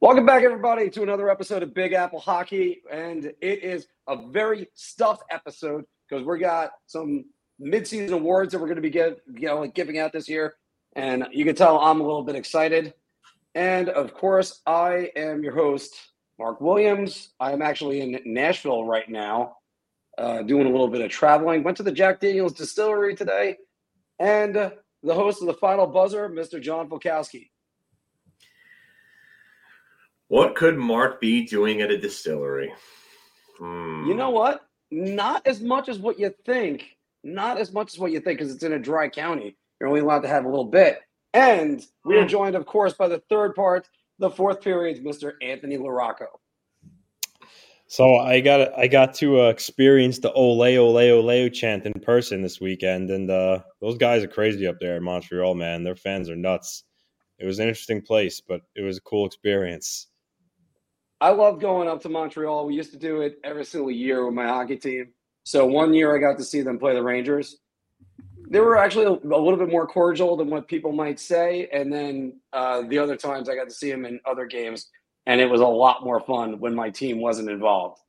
Welcome back, everybody, to another episode of Big Apple Hockey. And it is a very stuffed episode because we got some midseason awards that we're going to be get, you know, giving out this year. And you can tell I'm a little bit excited. And of course, I am your host, Mark Williams. I am actually in Nashville right now, uh, doing a little bit of traveling. Went to the Jack Daniels distillery today. And uh, the host of the final buzzer, Mr. John Volkowski. What could Mark be doing at a distillery? Hmm. You know what? Not as much as what you think. Not as much as what you think because it's in a dry county. You're only allowed to have a little bit. And we are hmm. joined, of course, by the third part, the fourth period, Mr. Anthony LaRocco. So I got I got to uh, experience the ole ole ole chant in person this weekend, and uh, those guys are crazy up there in Montreal, man. Their fans are nuts. It was an interesting place, but it was a cool experience. I love going up to Montreal. We used to do it every single year with my hockey team. So one year I got to see them play the Rangers. They were actually a, little bit more cordial than what people might say. And then uh, the other times I got to see them in other games, and it was a lot more fun when my team wasn't involved.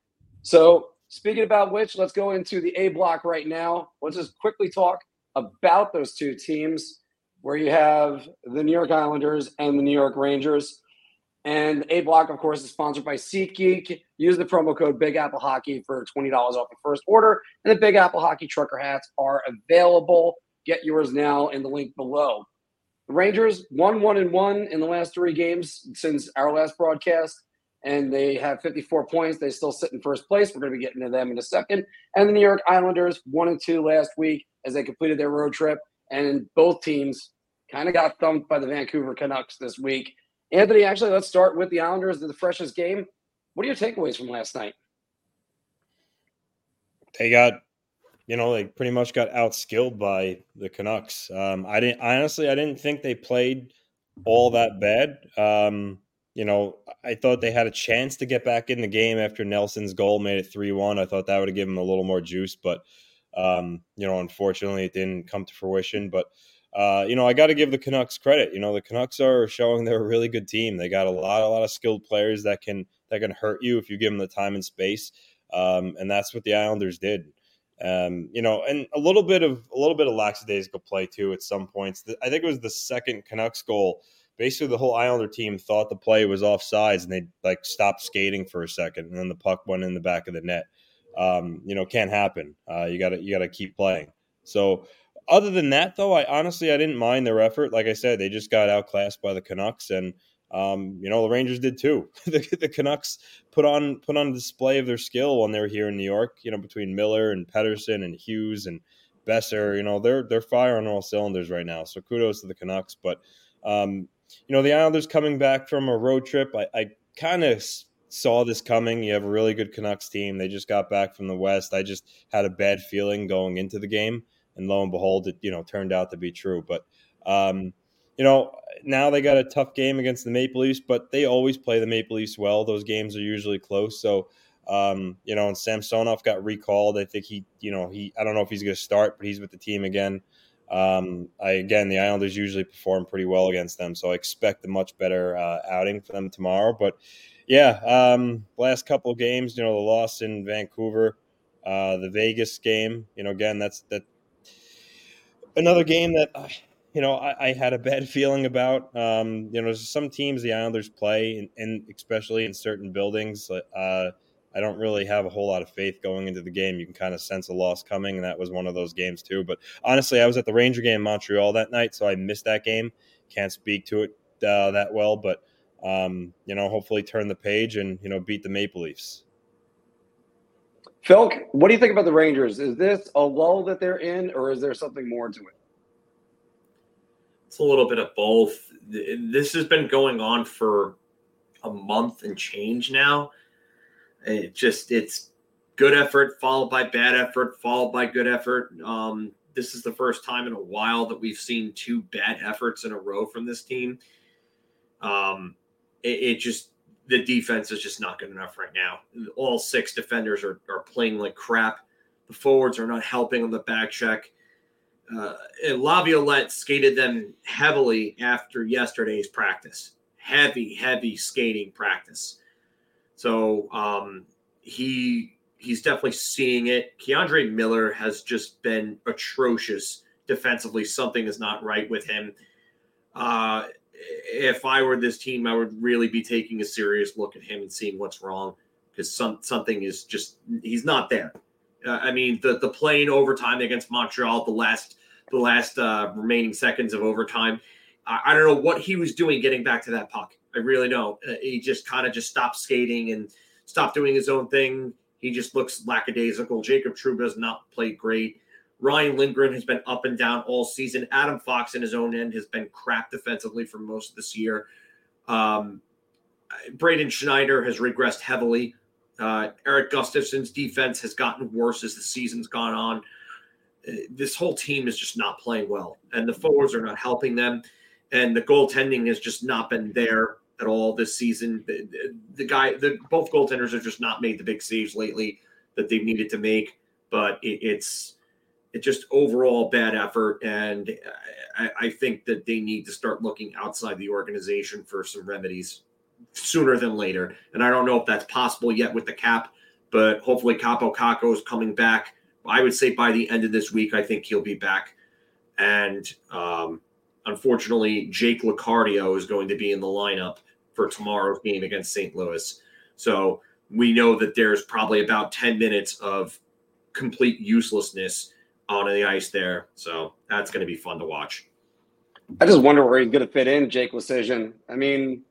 So speaking about which, let's go into the A block right now. Let's just quickly talk about those two teams where you have the New York Islanders and the New York Rangers. And A Block, of course, is sponsored by SeatGeek. Use the promo code Big Apple Hockey for $20 off your first order. And the Big Apple Hockey trucker hats are available. Get yours now in the link below. The Rangers won one and one in the last three games since our last broadcast, and they have 54 points. They still sit in first place. We're going to be getting to them in a second. And the New York Islanders one and two last week as they completed their road trip, and both teams kind of got thumped by the Vancouver Canucks this week. Anthony, actually, let's start with the Islanders, the freshest game. What are your takeaways from last night? They got, you know, they pretty much got outskilled by the Canucks. Um, I didn't honestly, I didn't think they played all that bad. Um, you know, I thought they had a chance to get back in the game after Nelson's goal made it three one. I thought that would have given them a little more juice, but um, you know, unfortunately, it didn't come to fruition. But uh, you know, I got to give the Canucks credit. You know, the Canucks are showing they're a really good team. They got a lot, a lot of skilled players that can that can hurt you if you give them the time and space. Um, and that's what the Islanders did. Um, you know, and a little bit of a little bit of lackadaisical play too at some points. I think it was the second Canucks goal. Basically, the whole Islander team thought the play was offsides, and they like stopped skating for a second, and then the puck went in the back of the net. Um, you know, can't happen. Uh, you got to you got to keep playing. So other than that, though, I honestly I didn't mind their effort. Like I said, they just got outclassed by the Canucks, and um, you know the Rangers did too. the, the, Canucks put on put on a display of their skill when they were here in New York. You know, between Miller and Pettersson and Hughes and Boeser, you know they're they're firing on all cylinders right now. So kudos to the Canucks. But um, you know the Islanders coming back from a road trip, I, I kind of saw this coming. You have a really good Canucks team. They just got back from the West. I just had a bad feeling going into the game and lo and behold, it you know turned out to be true. But um, you know now they got a tough game against the Maple Leafs, but they always play the Maple Leafs well. Those games are usually close, so. Um, you know, and Samsonov got recalled. I think he, you know, he, I don't know if he's going to start, but he's with the team again. Um, I, again, the Islanders usually perform pretty well against them, so I expect a much better uh, outing for them tomorrow. But yeah, um, last couple games, you know, the loss in Vancouver, uh, the Vegas game, you know, again, that's that another game that you know I, I, had a bad feeling about. Um, you know, some teams the Islanders play, and, and especially in certain buildings, uh, I don't really have a whole lot of faith going into the game. You can kind of sense a loss coming, and that was one of those games too. But honestly, I was at the Ranger game in Montreal that night, so I missed that game. Can't speak to it uh, that well, but um, you know, hopefully turn the page and you know beat the Maple Leafs. Phil, what do you think about the Rangers? Is this a lull that they're in, or is there something more to it? It's a little bit of both. This has been going on for a month and change now. It just it's good effort followed by bad effort followed by good effort. Um, this is the first time in a while that we've seen two bad efforts in a row from this team. Um, it, it just the defense is just not good enough right now. All six defenders are, are playing like crap. The forwards are not helping on the back check. Uh, and Laviolette skated them heavily after yesterday's practice. heavy, heavy skating practice. So um, he he's definitely seeing it. K'Andre Miller has just been atrocious defensively. Something is not right with him. Uh, if I were this team, I would really be taking a serious look at him and seeing what's wrong because some something is just he's not there. Uh, I mean, the the playing overtime against Montreal, the last the last uh, remaining seconds of overtime. I, I, don't know what he was doing getting back to that puck. I really don't. Uh, he just kind of just stopped skating and stopped doing his own thing. He just looks lackadaisical. Jacob Trouba has not played great. Ryan Lindgren has been up and down all season. Adam Fox, in his own end, has been crap defensively for most of this year. Um, Braden Schneider has regressed heavily. Uh, Erik Gustafsson's defense has gotten worse as the season's gone on. Uh, this whole team is just not playing well, and the forwards are not helping them. And the goaltending has just not been there at all this season. The, the guy, the both goaltenders have just not made the big saves lately that they've needed to make. But it, it's it's just overall bad effort, and I, I think that they need to start looking outside the organization for some remedies sooner than later. And I don't know if that's possible yet with the cap, but hopefully Kaapo Kakko is coming back. I would say by the end of this week, I think he'll be back. And um, unfortunately, Jake Liccardio is going to be in the lineup for tomorrow's game against St. Louis. So we know that there's probably about 10 minutes of complete uselessness on the ice there. So that's going to be fun to watch. I just wonder where he's going to fit in, Jake Leschyshyn. I mean,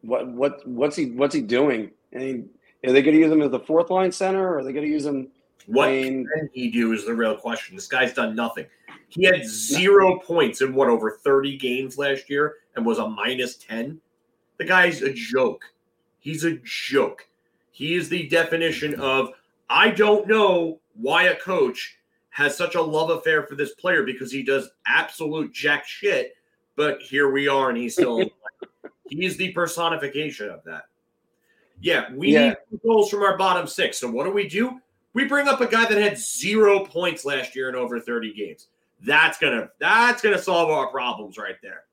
what what what's he what's he doing? I mean, are they going to use him as the fourth line center, or are they going to use him? What can he do is the real question. This guy's done nothing. He had zero points in what over thirty games last year, and was a minus ten. The guy's a joke. He's a joke. He is the definition of I don't know why a coach has such a love affair for this player because he does absolute jack shit, but here we are and he's still He's the personification of that. Yeah, we yeah. need goals from our bottom six. So what do we do? We bring up a guy that had zero points last year in over 30 games. That's gonna that's gonna solve our problems right there.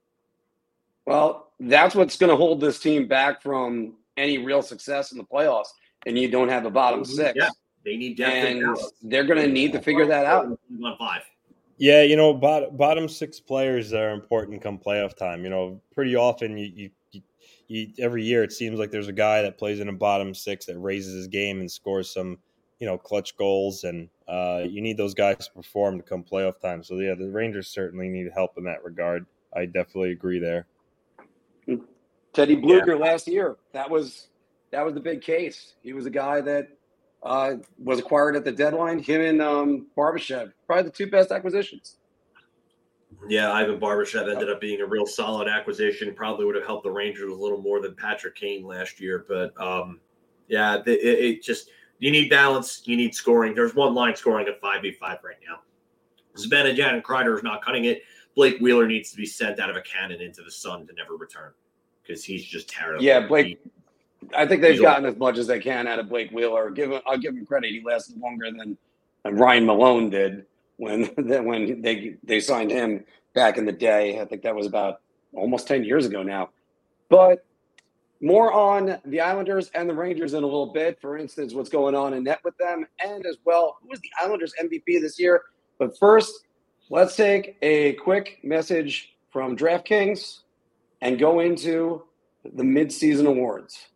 Well, that's what's gonna hold this team back from any real success in the playoffs. And you don't have a bottom mm-hmm. six. Yeah, they need depth and they're gonna need to figure that out. On five. Yeah, you know, bottom, bottom six players are important come playoff time. You know, pretty often you, you you, every year it seems like there's a guy that plays in a bottom six that raises his game and scores some, you know, clutch goals, and uh, you need those guys to perform to come playoff time. So yeah, the Rangers certainly need help in that regard. I definitely agree there. Teddy Blueger yeah. last year that was that was the big case. He was a guy that uh, was acquired at the deadline. Him and um, Barbashev, probably the two best acquisitions. Yeah, Ivan Barbashev ended up being a real solid acquisition. Probably would have helped the Rangers a little more than Patrick Kane last year. But um, yeah, it, it, just you need balance. You need scoring. There's one line scoring at five v five right now. Zibanejad and Kreider is not cutting it. Blake Wheeler needs to be sent out of a cannon into the sun to never return because he's just terrible. Yeah, Blake. He, I think they've gotten as much as they can out of Blake Wheeler. Give him, I'll give him credit. He lasted longer than Ryan Malone did when when they they signed him back in the day. I think that was about almost 10 years ago now. But more on the Islanders and the Rangers in a little bit. For instance, what's going on in net with them, and as well, who was the Islanders MVP this year? But first, let's take a quick message from DraftKings and go into the midseason awards.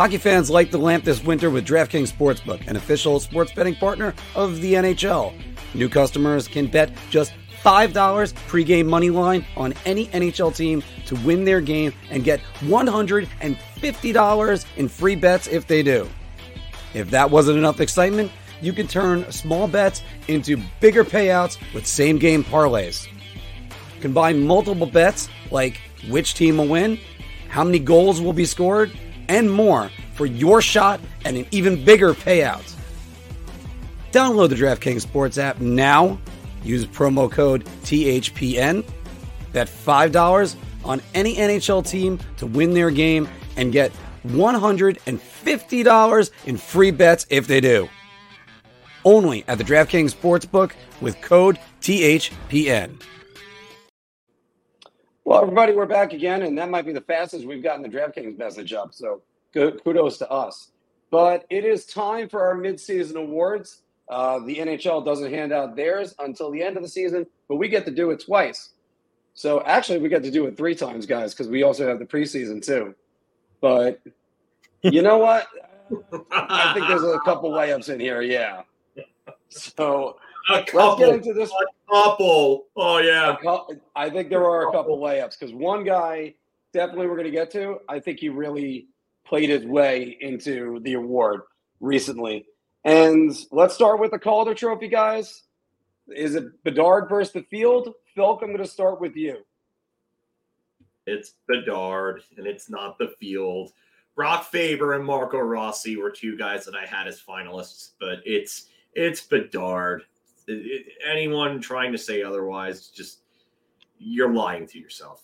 Hockey fans light the lamp this winter with DraftKings Sportsbook, an official sports betting partner of the NHL. New customers can bet just $5 pregame money line on any NHL team to win their game and get $150 in free bets if they do. If that wasn't enough excitement, you can turn small bets into bigger payouts with same game parlays. Combine multiple bets like which team will win, how many goals will be scored, and more for your shot at an even bigger payout. Download the DraftKings Sports app now. Use promo code THPN. Bet $5 on any NHL team to win their game and get $150 in free bets if they do. Only at the DraftKings Sportsbook with code THPN. Well, everybody, we're back again, and that might be the fastest we've gotten the DraftKings message up. So good, kudos to us. But it is time for our midseason awards. Uh, the NHL doesn't hand out theirs until the end of the season, but we get to do it twice. So actually, we get to do it three times, guys, because we also have the preseason too. But you know what? I think there's a couple layups in here. Yeah. So a let's get into this. A couple. Oh yeah. I think there are a couple layups because one guy definitely we're going to get to. I think he really played his way into the award recently. And let's start with the Calder Trophy, guys. Is it Bedard versus the field? Phil, I'm going to start with you. It's Bedard, and it's not the field. Brock Faber and Marco Rossi were two guys that I had as finalists, but it's it's Bedard. It, it, anyone trying to say otherwise, just you're lying to yourself.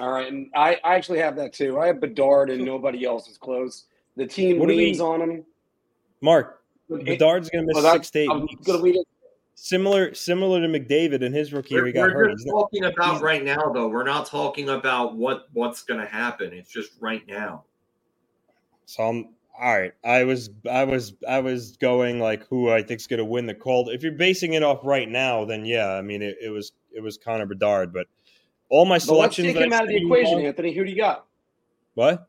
All right, and I, I actually have that too. I have Bedard, and nobody else is close. The team What do we- leans on him. Mark, Bedard's going to miss oh, well, six to eight weeks. going to lead it. Similar, similar to McDavid in his rookie year, We're, he got we're hurt. just He's not- talking about right now, though. We're not talking about what what's going to happen. It's just right now. So I'm all right. I was, I was, I was going like who I think's going to win the cold. If you're basing it off right now, then yeah, I mean it, it was, it was Connor Bedard. But all my But let's selections, take him out of the equation, all- Anthony. Who do you got? What?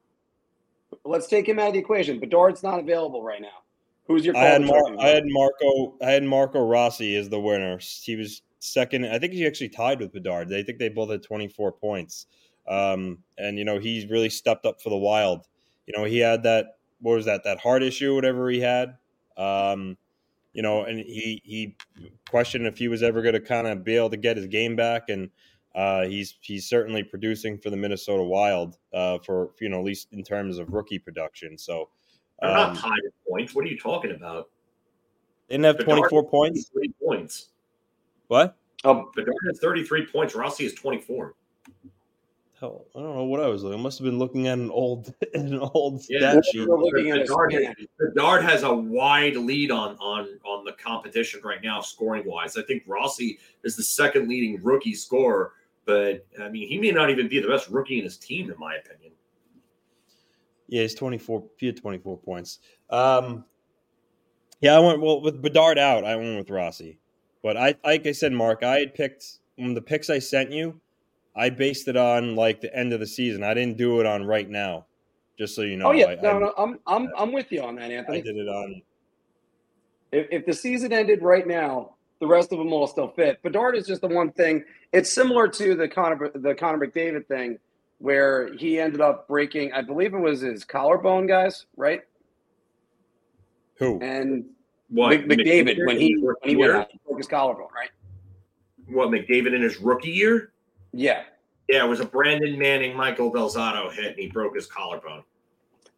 Let's take him out of the equation. Bedard's not available right now. Who's your I had, Mar- I had Marco, I had Marco Rossi as the winner. He was second. I think he actually tied with Bedard. They think they both had 24 points. Um, and you know he's really stepped up for the Wild. You know he had that what was that that heart issue, whatever he had. Um, you know, and he he questioned if he was ever going to kind of be able to get his game back, and uh, he's he's certainly producing for the Minnesota Wild uh, for you know at least in terms of rookie production. So They're um, not tied at points. What are you talking about? didn't have Bedard 24 points. 33 points. What? Oh, Bedard has 33 points. Rossi has 24. Hell, I don't know what I was looking. I must have been looking at an old an old Yeah, stat sheet. We're looking at his Bedard, span. Bedard has a wide lead on on on the competition right now, scoring wise. I think Rossi is the second leading rookie scorer, but I mean, he may not even be the best rookie in his team, in my opinion. Yeah, he's 24. He had 24 points. Um, yeah, I went well with Bedard out. I went with Rossi, but I like I said, Mark, I had picked when the picks I sent you. I based it on like the end of the season. I didn't do it on right now. Just so you know. oh yeah, I, no, I, no, I'm I'm I'm with you on that, Anthony. I did it on. If, if the season ended right now, the rest of them all still fit. Bedard is just the one thing. It's similar to the Connor the Connor McDavid thing, where he ended up breaking. I believe it was his collarbone, guys, right? Who? And What Mc- McDavid when he when he went out, he broke his collarbone, right? What McDavid in his rookie year? Yeah, Yeah, it was a Brandon Manning, Michael Del Zotto hit, and he broke his collarbone.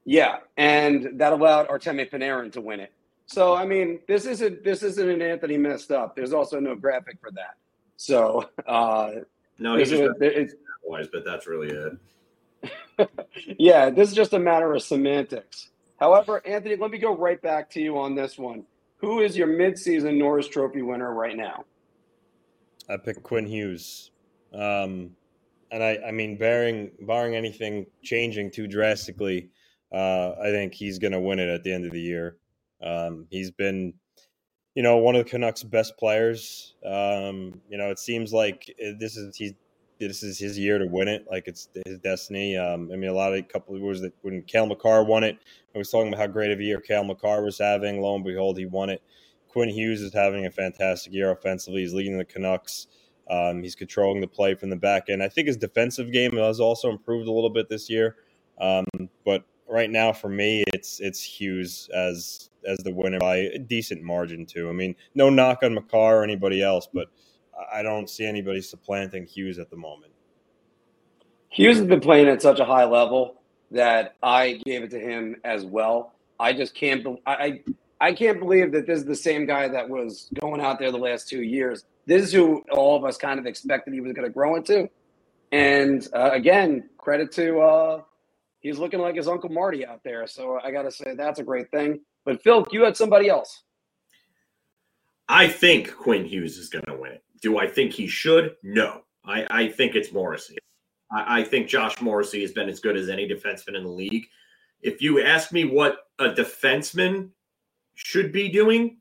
yeah, and that allowed Artemi Panarin to win it. So I mean, this isn't this isn't an Anthony messed up. There's also no graphic for that. So uh, No, he's just a- it's- wise, but that's really it. yeah, this is just a matter of semantics. However, Anthony, let me go right back to you on this one. Who is your midseason Norris Trophy winner right now? I picked Quinn Hughes. Um, and I, I mean, barring barring anything changing too drastically, uh, I think he's going to win it at the end of the year. Um, he's been, you know, one of the Canucks' best players. Um, you know, it seems like this is he's this is his year to win it. Like it's his destiny. Um, I mean, a lot of couple of was that when Cale Makar won it, I was talking about how great of a year Cale Makar was having. Lo and behold, he won it. Quinn Hughes is having a fantastic year offensively. He's leading the Canucks. Um, he's controlling the play from the back end. I think his defensive game has also improved a little bit this year. Um, but right now, for me, it's it's Hughes as as the winner by a decent margin too. I mean, no knock on Makar or anybody else, but I don't see anybody supplanting Hughes at the moment. Hughes has been playing at such a high level that I gave it to him as well. I just can't. Be- I I- can't believe that this is the same guy that was going out there the last two years. This is who all of us kind of expected he was going to grow into. And uh, again, credit to uh, he's looking like his uncle Marty out there. So I got to say that's a great thing. But Phil, you had somebody else. I think Quinn Hughes is going to win it. Do I think he should? No. I, I think it's Morrissey. I, I think Josh Morrissey has been as good as any defenseman in the league. If you ask me what a defenseman should be doing,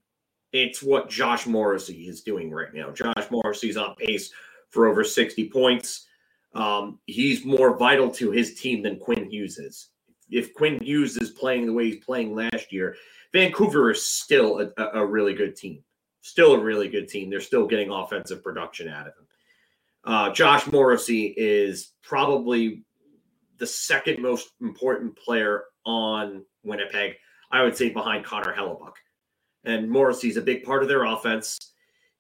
it's what Josh Morrissey is doing right now. Josh Morrissey's on pace for over 60 points. Um, he's more vital to his team than Quinn Hughes is. If Quinn Hughes is playing the way he's playing last year, Vancouver is still a, a really good team. Still a really good team. They're still getting offensive production out of him. Uh, Josh Morrissey is probably the second most important player on Winnipeg. I would say behind Connor Hellebuyck. And Morrissey's a big part of their offense.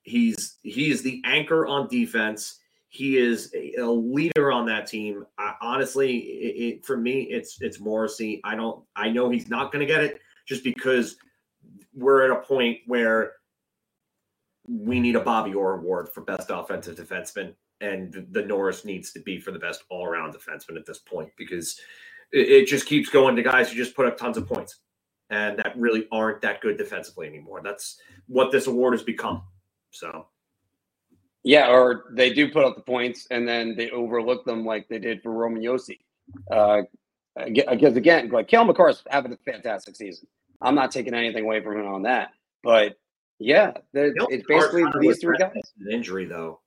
He's he is the anchor on defense. He is a, a leader on that team. I, honestly, it, it, for me, it's it's Morrissey. I don't. I know he's not going to get it just because we're at a point where we need a Bobby Orr award for best offensive defenseman, and the, Norris needs to be for the best all around defenseman at this point because it, it just keeps going to guys who just put up tons of points and that really aren't that good defensively anymore. That's what this award has become. So yeah, or they do put up the points and then they overlook them like they did for Roman Josi. Uh, because again, like Cale Makar's having a fantastic season. I'm not taking anything away from him on that. But yeah, it's basically these three guys. An injury though.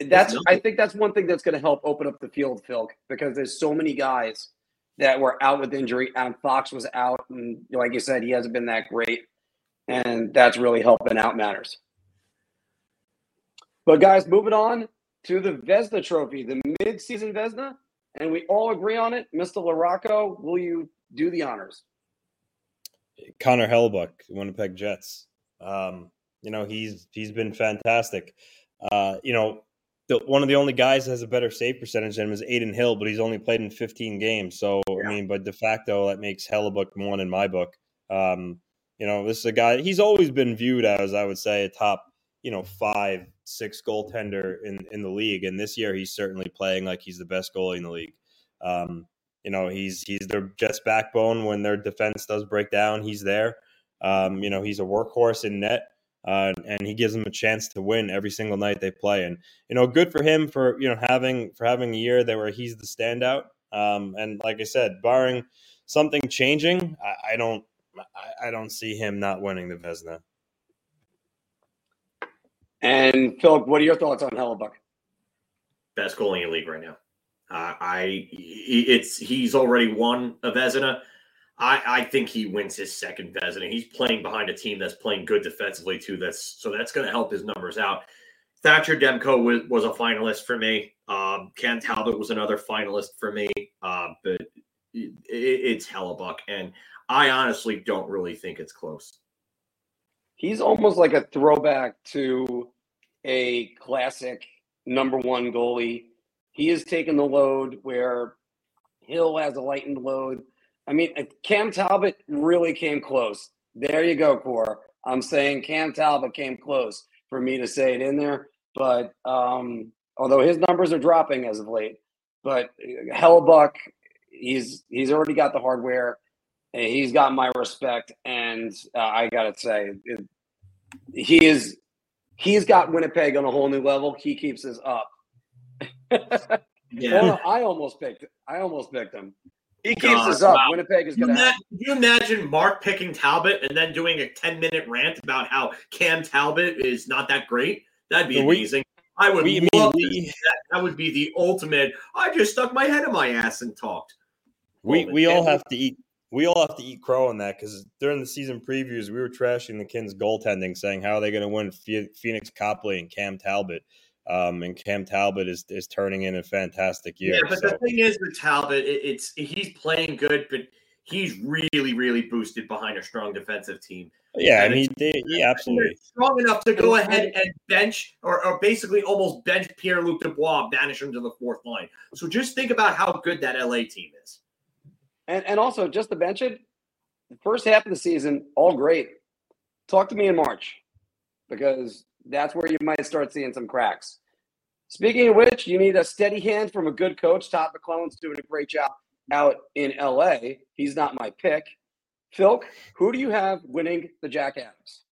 That's I think that's one thing that's going to help open up the field, Phil, because there's so many guys that were out with injury. Adam Fox was out, and like you said, he hasn't been that great, and that's really helping out matters. But guys, moving on to the Vezina Trophy, the mid-season Vezina, and we all agree on it. Mr. LaRocco, will you do the honors? Connor Hellebuyck, Winnipeg Jets. Um, you know he's he's been fantastic. Uh, you know the, one of the only guys that has a better save percentage than him is Adin Hill, but he's only played in 15 games. So yeah. I mean, but de facto, that makes Hellebuyck one in my book. Um, you know, this is a guy. He's always been viewed as, I would say, a top, you know, five, six goaltender in in the league, and this year he's certainly playing like he's the best goalie in the league. Um, you know, he's he's their Jets backbone when their defense does break down. He's there. Um, you know, he's a workhorse in net uh, and he gives them a chance to win every single night they play. And you know, good for him for you know having for having a year there where he's the standout. Um, and like I said, barring something changing, I, I don't I, I, don't see him not winning the Vezina. And Philip, what are your thoughts on Hellebuyck? Best goalie in the league right now. Uh, I it's he's already won a Vezina. I, I think he wins his second Vezina. And he's playing behind a team that's playing good defensively too. That's so that's going to help his numbers out. Thatcher Demko was, was a finalist for me. Um, Cam Talbot was another finalist for me. Uh, but it, it's Hellebuyck, and I honestly don't really think it's close. He's almost like a throwback to a classic number one goalie. He has taken the load where Hill has a lightened load I mean, uh, Cam Talbot really came close. There you go, Core. I'm saying Cam Talbot came close for me to say it in there. But um, although his numbers are dropping as of late, but uh, Hellebuyck, he's he's already got the hardware. He's got my respect, and uh, I gotta say, it, he is he's got Winnipeg on a whole new level. He keeps us up. yeah, I almost picked I almost picked him. He keeps us up. Wow. Winnipeg is going to. Can you imagine Mark picking Talbot and then doing a ten minute rant about how Cam Talbot is not that great? That'd be amazing. I would we, love we, that. That would be the ultimate. I just stuck my head in my ass and talked. We we all have to eat. We all have to eat crow on that because during the season previews, we were trashing the Kings goaltending, saying how are they going to win Pheonix Copley and Cam Talbot. Um, and Cam Talbot is is turning in a fantastic year. Yeah, but so. the thing is with Talbot, it, it's he's playing good, but he's really, really boosted behind a strong defensive team. Yeah, and, he, they, yeah, absolutely strong enough to go ahead and bench or, or basically almost bench Pierre Luc Dubois, banish him to the fourth line. So just think about how good that LA team is. And and also just to bench it, the first half of the season, all great. Talk to me in March because that's where you might start seeing some cracks. Speaking of which, you need a steady hand from a good coach. Todd McLellan's doing a great job out in LA. He's not my pick. Phil, who do you have winning the Jack Adams?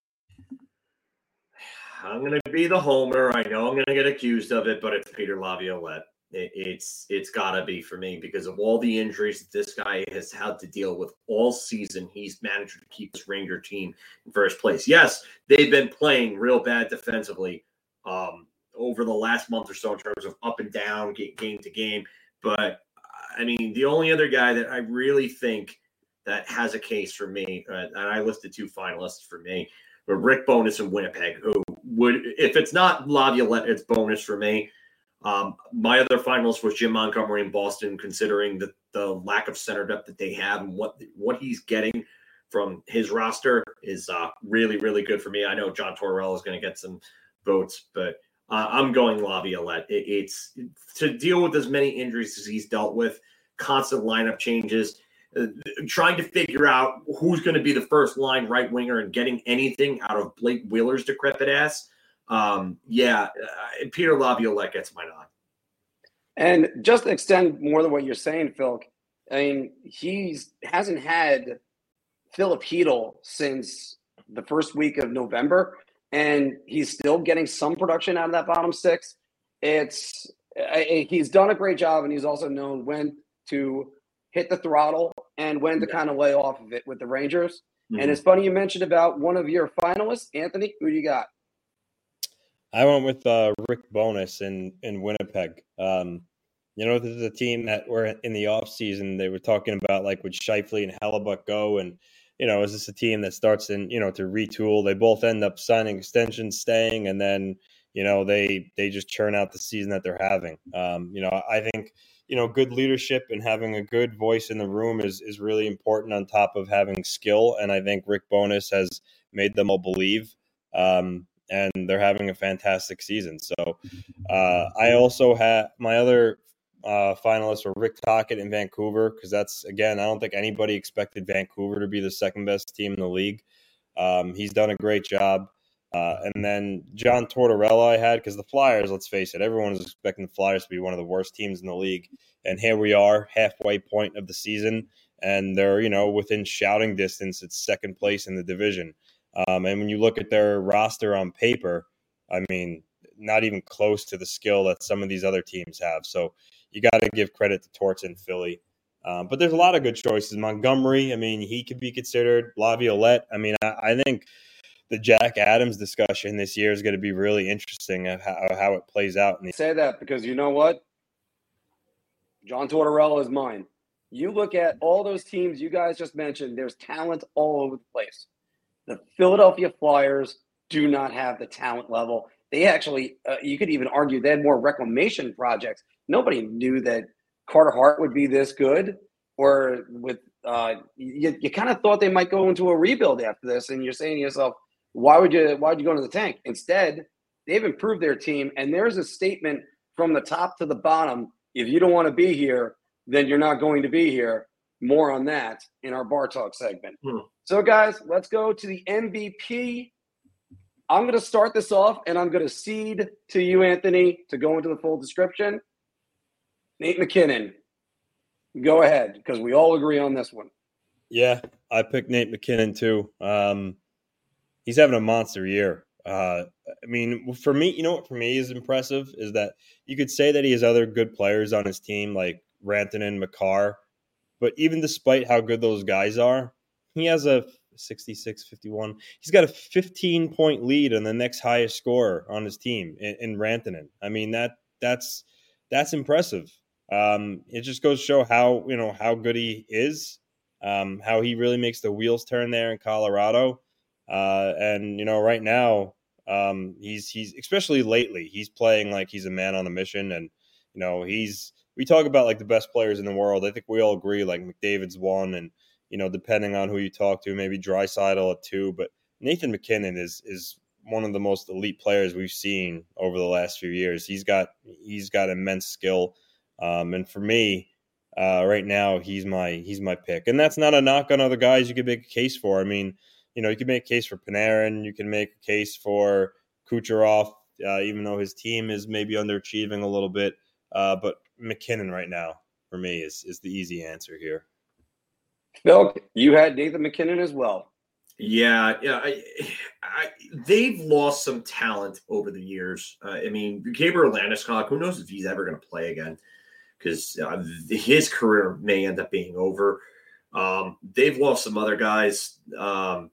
I'm going to be the homer. I know I'm going to get accused of it, but it's Peter Laviolette. It, it's it's got to be for me because of all the injuries this guy has had to deal with all season. He's managed to keep his Ranger team in first place. Yes, they've been playing real bad defensively um, over the last month or so in terms of up and down game to game. But I mean, the only other guy that I really think that has a case for me, uh, and I listed two finalists for me, but Rick Bowness in Winnipeg, who would, if it's not Laviolette, it's Bowness for me. Um, my other finalist was Jim Montgomery in Boston, considering the, the lack of center depth that they have and what what he's getting from his roster is uh, really, really good for me. I know John Tortorella is going to get some votes, but uh, I'm going Laviolette. It, it's to deal with as many injuries as he's dealt with, constant lineup changes, uh, trying to figure out who's going to be the first line right winger and getting anything out of Blake Wheeler's decrepit ass. Um, yeah, uh, Peter Laviolette gets my nod. And just extend more than what you're saying, Phil. I mean, he's hasn't had Filip Chytil since the first week of November and he's still getting some production out of that bottom six. It's I, he's done a great job, and he's also known when to hit the throttle and when to kind of lay off of it with the Rangers. Mm-hmm. And it's funny you mentioned about one of your finalists, Anthony. Who do you got? I went with uh, Rick Bowness in in Winnipeg. Um, you know, this is a team that were in the off season. They were talking about like would Scheifele and Hellebuyck go, and you know, is this a team that starts in, you know, to retool? They both end up signing extensions, staying, and then, you know, they they just churn out the season that they're having. Um, you know, I think, you know, good leadership and having a good voice in the room is is really important on top of having skill. And I think Rick Bowness has made them all believe. Um, and they're having a fantastic season. So uh, I also had my other uh, finalists were Rick Tocchet in Vancouver because that's again I don't think anybody expected Vancouver to be the second best team in the league. Um, he's done a great job. Uh, and then John Tortorella I had because the Flyers, let's face it, everyone was expecting the Flyers to be one of the worst teams in the league, and here we are, halfway point of the season, and they're you know within shouting distance. It's second place in the division, um, and when you look at their roster on paper, I mean, not even close to the skill that some of these other teams have. So you got to give credit to Torts and Philly. Um, but there's a lot of good choices. Montgomery, I mean, he could be considered. Laviolette, I mean, I, I think the Jack Adams discussion this year is going to be really interesting of how, how it plays out. In the- Say that because you know what? John Tortorella is mine. You look at all those teams you guys just mentioned, there's talent all over the place. The Philadelphia Flyers do not have the talent level. They actually, uh, you could even argue they had more reclamation projects nobody knew that Carter Hart would be this good, or with uh, you, you kind of thought they might go into a rebuild after this, and you're saying to yourself, why would you why would you go into the tank? Instead, they've improved their team, and there's a statement from the top to the bottom. If you don't want to be here, then you're not going to be here. More on that in our bar talk segment. Hmm. So, guys, let's go to the MVP. I'm going to start this off, and I'm going to cede to you, Anthony, to go into the full description. Nate MacKinnon, go ahead because we all agree on this one. Yeah, I picked Nate MacKinnon too. Um, he's having a monster year. Uh, I mean, for me, you know what for me is impressive is that you could say that he has other good players on his team like Rantanen, Makar, but even despite how good those guys are, he has a 66 51. He's got a 15 point lead on the next highest scorer on his team in, in Rantanen. I mean, that that's that's impressive. Um, it just goes to show how you know how good he is, um, how he really makes the wheels turn there in Colorado. Uh, and you know, right now, um, he's he's especially lately, he's playing like he's a man on a mission, and you know, he's we talk about like the best players in the world. I think we all agree like McDavid's one, and you know, depending on who you talk to, maybe Draisaitl at two, but Nathan MacKinnon is is one of the most elite players we've seen over the last few years. He's got he's got immense skill. Um, and for me, uh, right now, he's my he's my pick, and that's not a knock on other guys. You could make a case for. I mean, you know, you can make a case for Panarin. You can make a case for Kucherov, uh, even though his team is maybe underachieving a little bit. Uh, but MacKinnon right now for me is is the easy answer here. Phil, you had Nathan MacKinnon as well. Yeah, yeah. I, I, they've lost some talent over the years. Uh, I mean, Gabriel Landeskog, who knows if he's ever going to play again because uh, his career may end up being over. Um, they've lost some other guys, um,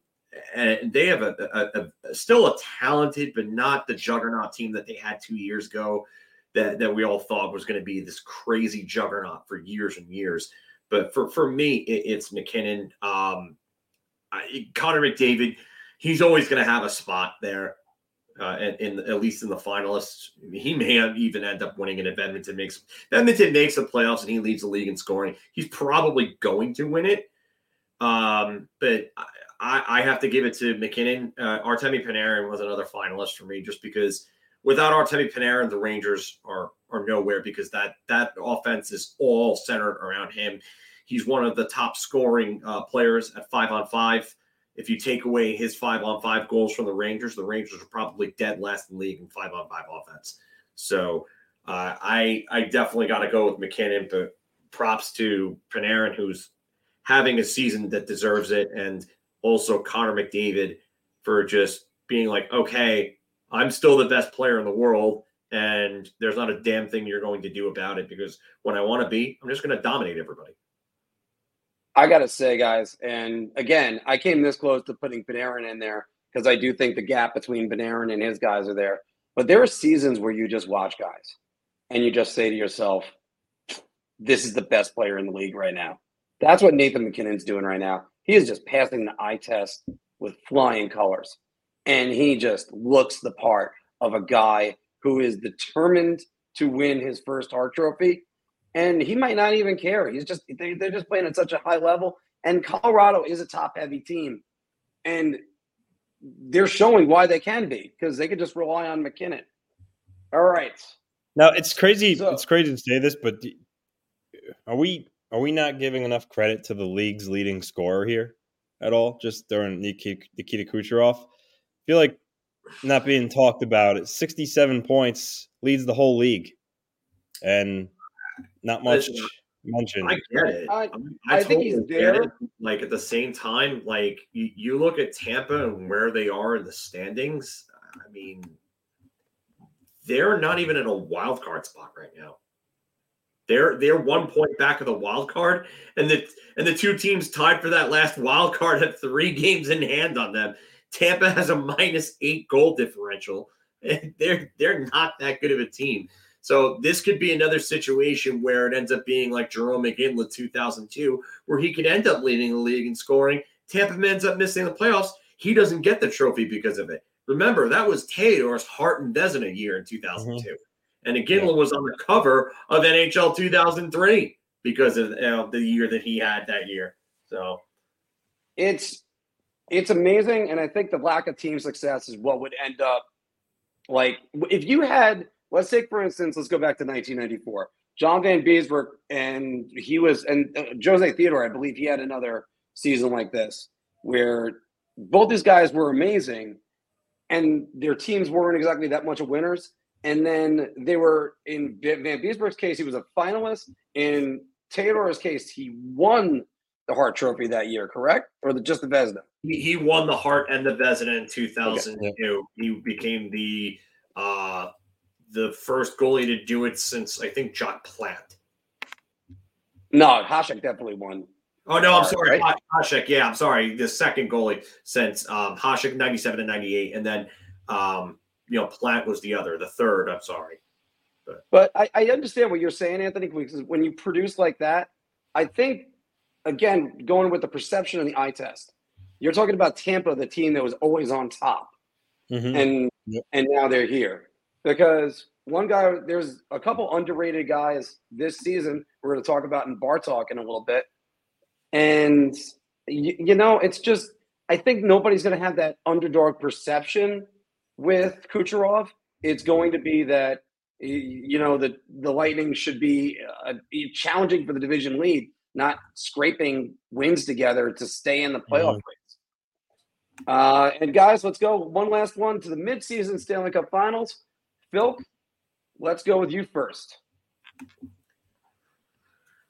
and they have a, a, a, still a talented, but not the juggernaut team that they had two years ago. That that we all thought was going to be this crazy juggernaut for years and years. But for for me, it, it's MacKinnon. Um, I, Connor McDavid, he's always going to have a spot there. Uh, in, in, at least in the finalists, he may even end up winning it if Edmonton makes Edmonton makes the playoffs and he leads the league in scoring. He's probably going to win it, um, but I, I, have to give it to MacKinnon. Uh, Artemi Panarin was another finalist for me, just because without Artemi Panarin, the Rangers are are nowhere because that that offense is all centered around him. He's one of the top scoring uh, players at five on five. If you take away his five on five goals from the Rangers, the Rangers are probably dead last in the league in five on five offense. So uh, I I definitely got to go with MacKinnon, but props to Panarin, who's having a season that deserves it, and also Connor McDavid for just being like, okay, I'm still the best player in the world, and there's not a damn thing you're going to do about it because when I want to be, I'm just going to dominate everybody. I got to say, guys, and again, I came this close to putting Panarin in there because I do think the gap between Panarin and his guys are there. But there are seasons where you just watch guys and you just say to yourself, this is the best player in the league right now. That's what Nathan MacKinnon's doing right now. He is just passing the eye test with flying colors. And he just looks the part of a guy who is determined to win his first Hart Trophy and he might not even care. He's just they, they're just playing at such a high level. And Colorado is a top heavy team, and they're showing why they can be because they could just rely on MacKinnon. All right. Now it's crazy. So, it's crazy to say this, but are we are we not giving enough credit to the league's leading scorer here at all? Just during Nikita, Nikita Kucherov, feel like not being talked about. It's sixty-seven points, leads the whole league, and not much Listen, mentioned. I get it. I, I, I think he's there. Like at the same time, like you, you look at Tampa and where they are in the standings. I mean, they're not even in a wild card spot right now. They're they're one point back of the wild card, and the and the two teams tied for that last wild card have three games in hand on them. Tampa has a minus eight goal differential. They're they're not that good of a team. So this could be another situation where it ends up being like Jarome Iginla 2002, where he could end up leading the league in scoring. Tampa ends up missing the playoffs. He doesn't get the trophy because of it. Remember, that was Theodore's Hart and Vezina year in 2002. Mm-hmm. And Iginla yeah. was on the cover of NHL 2003 because of uh, the year that he had that year. So it's it's amazing, and I think the lack of team success is what would end up like if you had let's take for instance, let's go back to 1994. John Van Vanbiesbrouck, and he was, and uh, Jose Theodore, I believe he had another season like this where both these guys were amazing, and their teams weren't exactly that much of winners. And then they were in Van Vanbiesbrouck's case, he was a finalist. In Theodore's case, he won the Hart Trophy that year, correct? Or the, just the Vezina? He, he won the Hart and the Vezina in 2002. Okay. He became the uh, the first goalie to do it since I think Jacques Plante. No, Hasek definitely won. Oh no, I'm sorry, right? Hasek. Yeah, I'm sorry. The second goalie since um, Hasek 97 and 98, and then um, you know Plante was the other, the third. I'm sorry. But, but I, I understand what you're saying, Anthony. Because when you produce like that, I think again going with the perception and the eye test. You're talking about Tampa, the team that was always on top, mm-hmm. and yep. and now they're here because one guy, there's a couple underrated guys this season we're going to talk about in bar talk in a little bit. And, you, you know, it's just, I think nobody's going to have that underdog perception with Kucherov. It's going to be that, you know, the, the Lightning should be uh, challenging for the division lead, not scraping wins together to stay in the playoff mm-hmm. race. Uh, and guys, let's go one last one to the midseason Stanley Cup Finals. Phil, let's go with you first.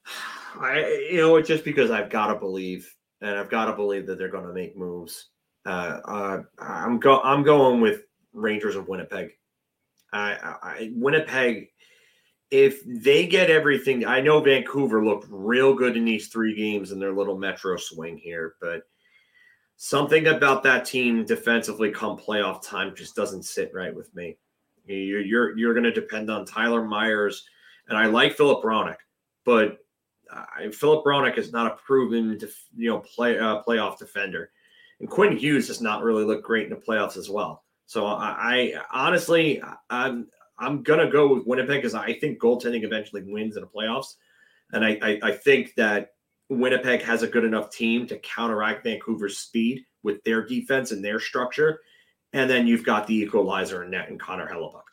I, you know, it's just because I've got to believe, and I've got to believe that they're going to make moves. Uh, uh, I'm go I'm going with Rangers of Winnipeg. I, I Winnipeg, if they get everything, I know Vancouver looked real good in these three games in their little metro swing here, but something about that team defensively come playoff time just doesn't sit right with me. You're you're, you're going to depend on Tyler Myers, and I like Filip Hronek, but Filip Hronek is not a proven, def, you know, play uh, playoff defender, and Quinn Hughes does not really look great in the playoffs as well. So I, I honestly, I'm I'm gonna go with Winnipeg because I think goaltending eventually wins in the playoffs, and I, I I think that Winnipeg has a good enough team to counteract Vancouver's speed with their defense and their structure, and then you've got the equalizer in net and Connor Hellebuyck.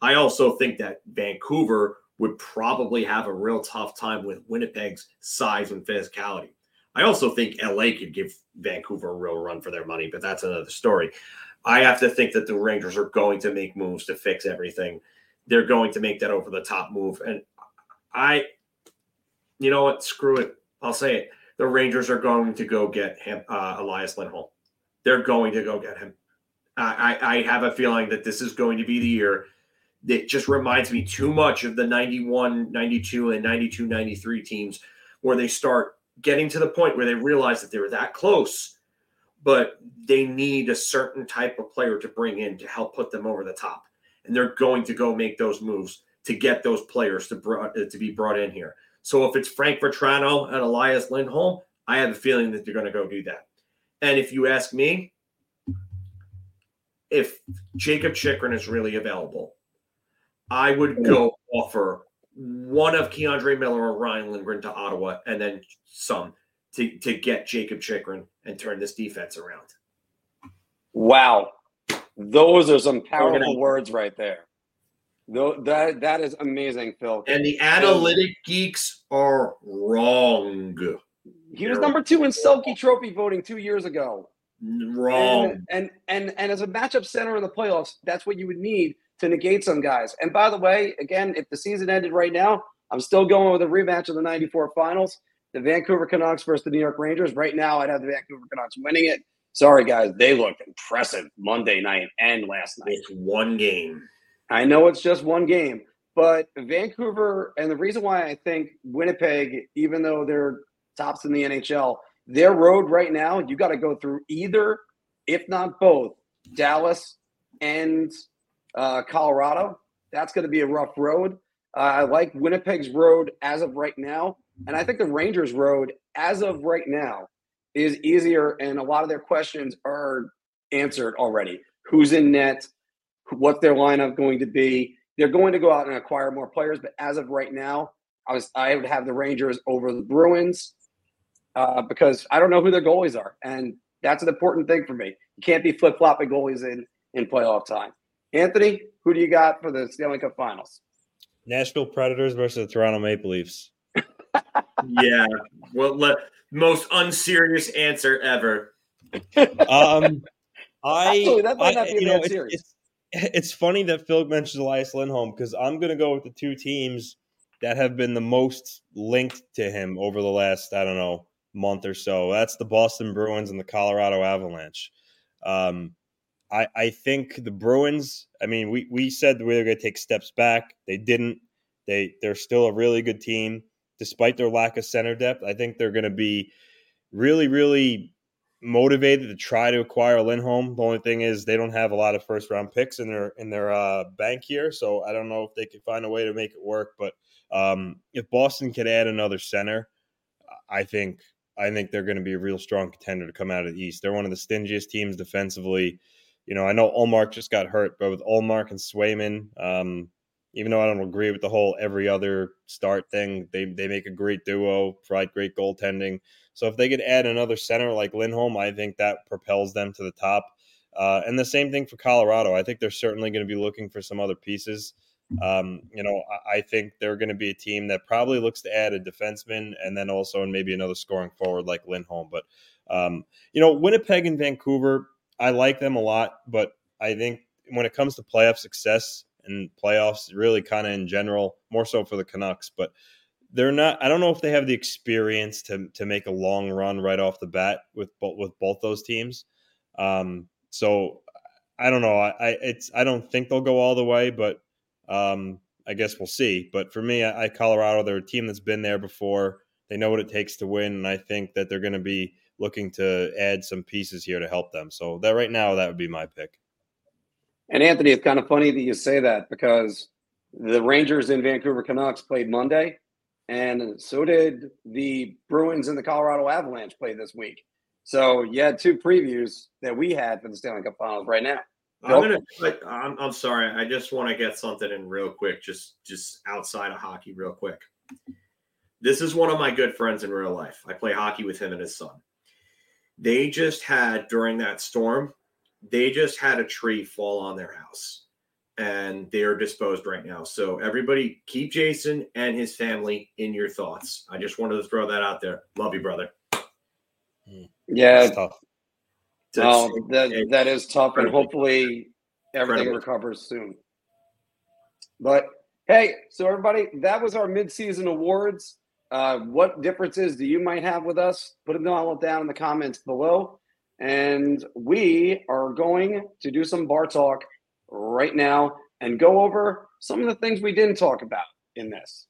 I also think that Vancouver would probably have a real tough time with Winnipeg's size and physicality. I also think LA could give Vancouver a real run for their money, but that's another story. I have to think that the Rangers are going to make moves to fix everything. They're going to make that over the top move. And I, you know what? Screw it. I'll say it. The Rangers are going to go get him, uh, Elias Lindholm. They're going to go get him. I, I have a feeling that this is going to be the year that just reminds me too much of the 91, 92, and 92, 93 teams where they start getting to the point where they realize that they were that close but they need a certain type of player to bring in to help put them over the top. And they're going to go make those moves to get those players to, brought, to be brought in here. So if it's Frank Vatrano and Elias Lindholm, I have a feeling that they're going to go do that. And if you ask me, if Jakob Chychrun is really available, I would go offer one of K'Andre Miller or Ryan Lindgren to Ottawa and then some to, to get Jakob Chychrun and turn this defense around. Wow. Those are some powerful words right there. Though that that is amazing, Phil. And the analytic geeks are wrong. He was number two in Selke Trophy voting two years ago. Wrong. And, and and and as a matchup center in the playoffs, that's what you would need to negate some guys. And by the way, again, if the season ended right now, I'm still going with a rematch of the '94 finals the Vancouver Canucks versus the New York Rangers. Right now, I'd have the Vancouver Canucks winning it. Sorry, guys. They looked impressive Monday night and last night. It's one game. I know it's just one game, but Vancouver, and the reason why I think Winnipeg, even though they're tops in the NHL, their road right now, you got to go through either, if not both, Dallas and uh, Colorado. That's going to be a rough road. Uh, I like Winnipeg's road as of right now. And I think the Rangers road, as of right now, is easier, and a lot of their questions are answered already. Who's in net? What's their lineup going to be? They're going to go out and acquire more players, but as of right now, I was I would have the Rangers over the Bruins uh, because I don't know who their goalies are, and that's an important thing for me. You can't be flip flopping goalies in in playoff time. Anthony, who do you got for the Stanley Cup Finals? Nashville Predators versus the Toronto Maple Leafs yeah. Well, let, most unserious answer ever. Um, I, Actually, that might not be know, it's, it's, it's, funny that Phil mentions Elias Lindholm because I'm going to go with the two teams that have been the most linked to him over the last, I don't know, month or so. That's the Boston Bruins and the Colorado Avalanche. Um, I, I think the Bruins, I mean, we, we said we were going to take steps back. They didn't. They, they're still a really good team despite their lack of center depth. I think they're going to be really, really motivated to try to acquire Lindholm. The only thing is they don't have a lot of first round picks in their in their uh, bank here, so I don't know if they can find a way to make it work. But um, if Boston could add another center, I think I think they're going to be a real strong contender to come out of the East. They're one of the stingiest teams defensively. You know, I know Ullmark just got hurt, but with Ullmark and Swayman, um, even though I don't agree with the whole every other start thing, they they make a great duo, provide great goaltending. So if they could add another center like Lindholm, I think that propels them to the top. Uh, and the same thing for Colorado. I think they're certainly going to be looking for some other pieces. Um, you know, I, I think they're going to be a team that probably looks to add a defenseman and then also and maybe another scoring forward like Lindholm. But um, you know, Winnipeg and Vancouver, I like them a lot, but I think when it comes to playoff success, and playoffs, really kind of in general, more so for the Canucks. But they're not. I don't know if they have the experience to to make a long run right off the bat with with both those teams. Um, so I don't know. I, I it's I don't think they'll go all the way, but um, I guess we'll see. But for me, I, I Colorado. They're a team that's been there before. They know what it takes to win, and I think that they're going to be looking to add some pieces here to help them. So that right now, that would be my pick. And Anthony, it's kind of funny that you say that because the Rangers and Vancouver Canucks played Monday, and so did the Bruins and the Colorado Avalanche play this week. So you had two previews that we had for the Stanley Cup Finals right now. I'm gonna. I'm, I'm sorry. I just want to get something in real quick, just just outside of hockey, real quick. This is one of my good friends in real life. I play hockey with him and his son. They just had during that storm, they just had a tree fall on their house, and they are disposed right now. So everybody, keep Jason and his family in your thoughts. I just wanted to throw that out there. Love you, brother. Yeah, It's tough. Oh, that that is tough, and hopefully everything Incredibly. recovers soon. But hey, so everybody, that was our midseason awards. Uh, what differences do you might have with us? Put them all down in the comments below, and we are going to do some bar talk right now and go over some of the things we didn't talk about in this.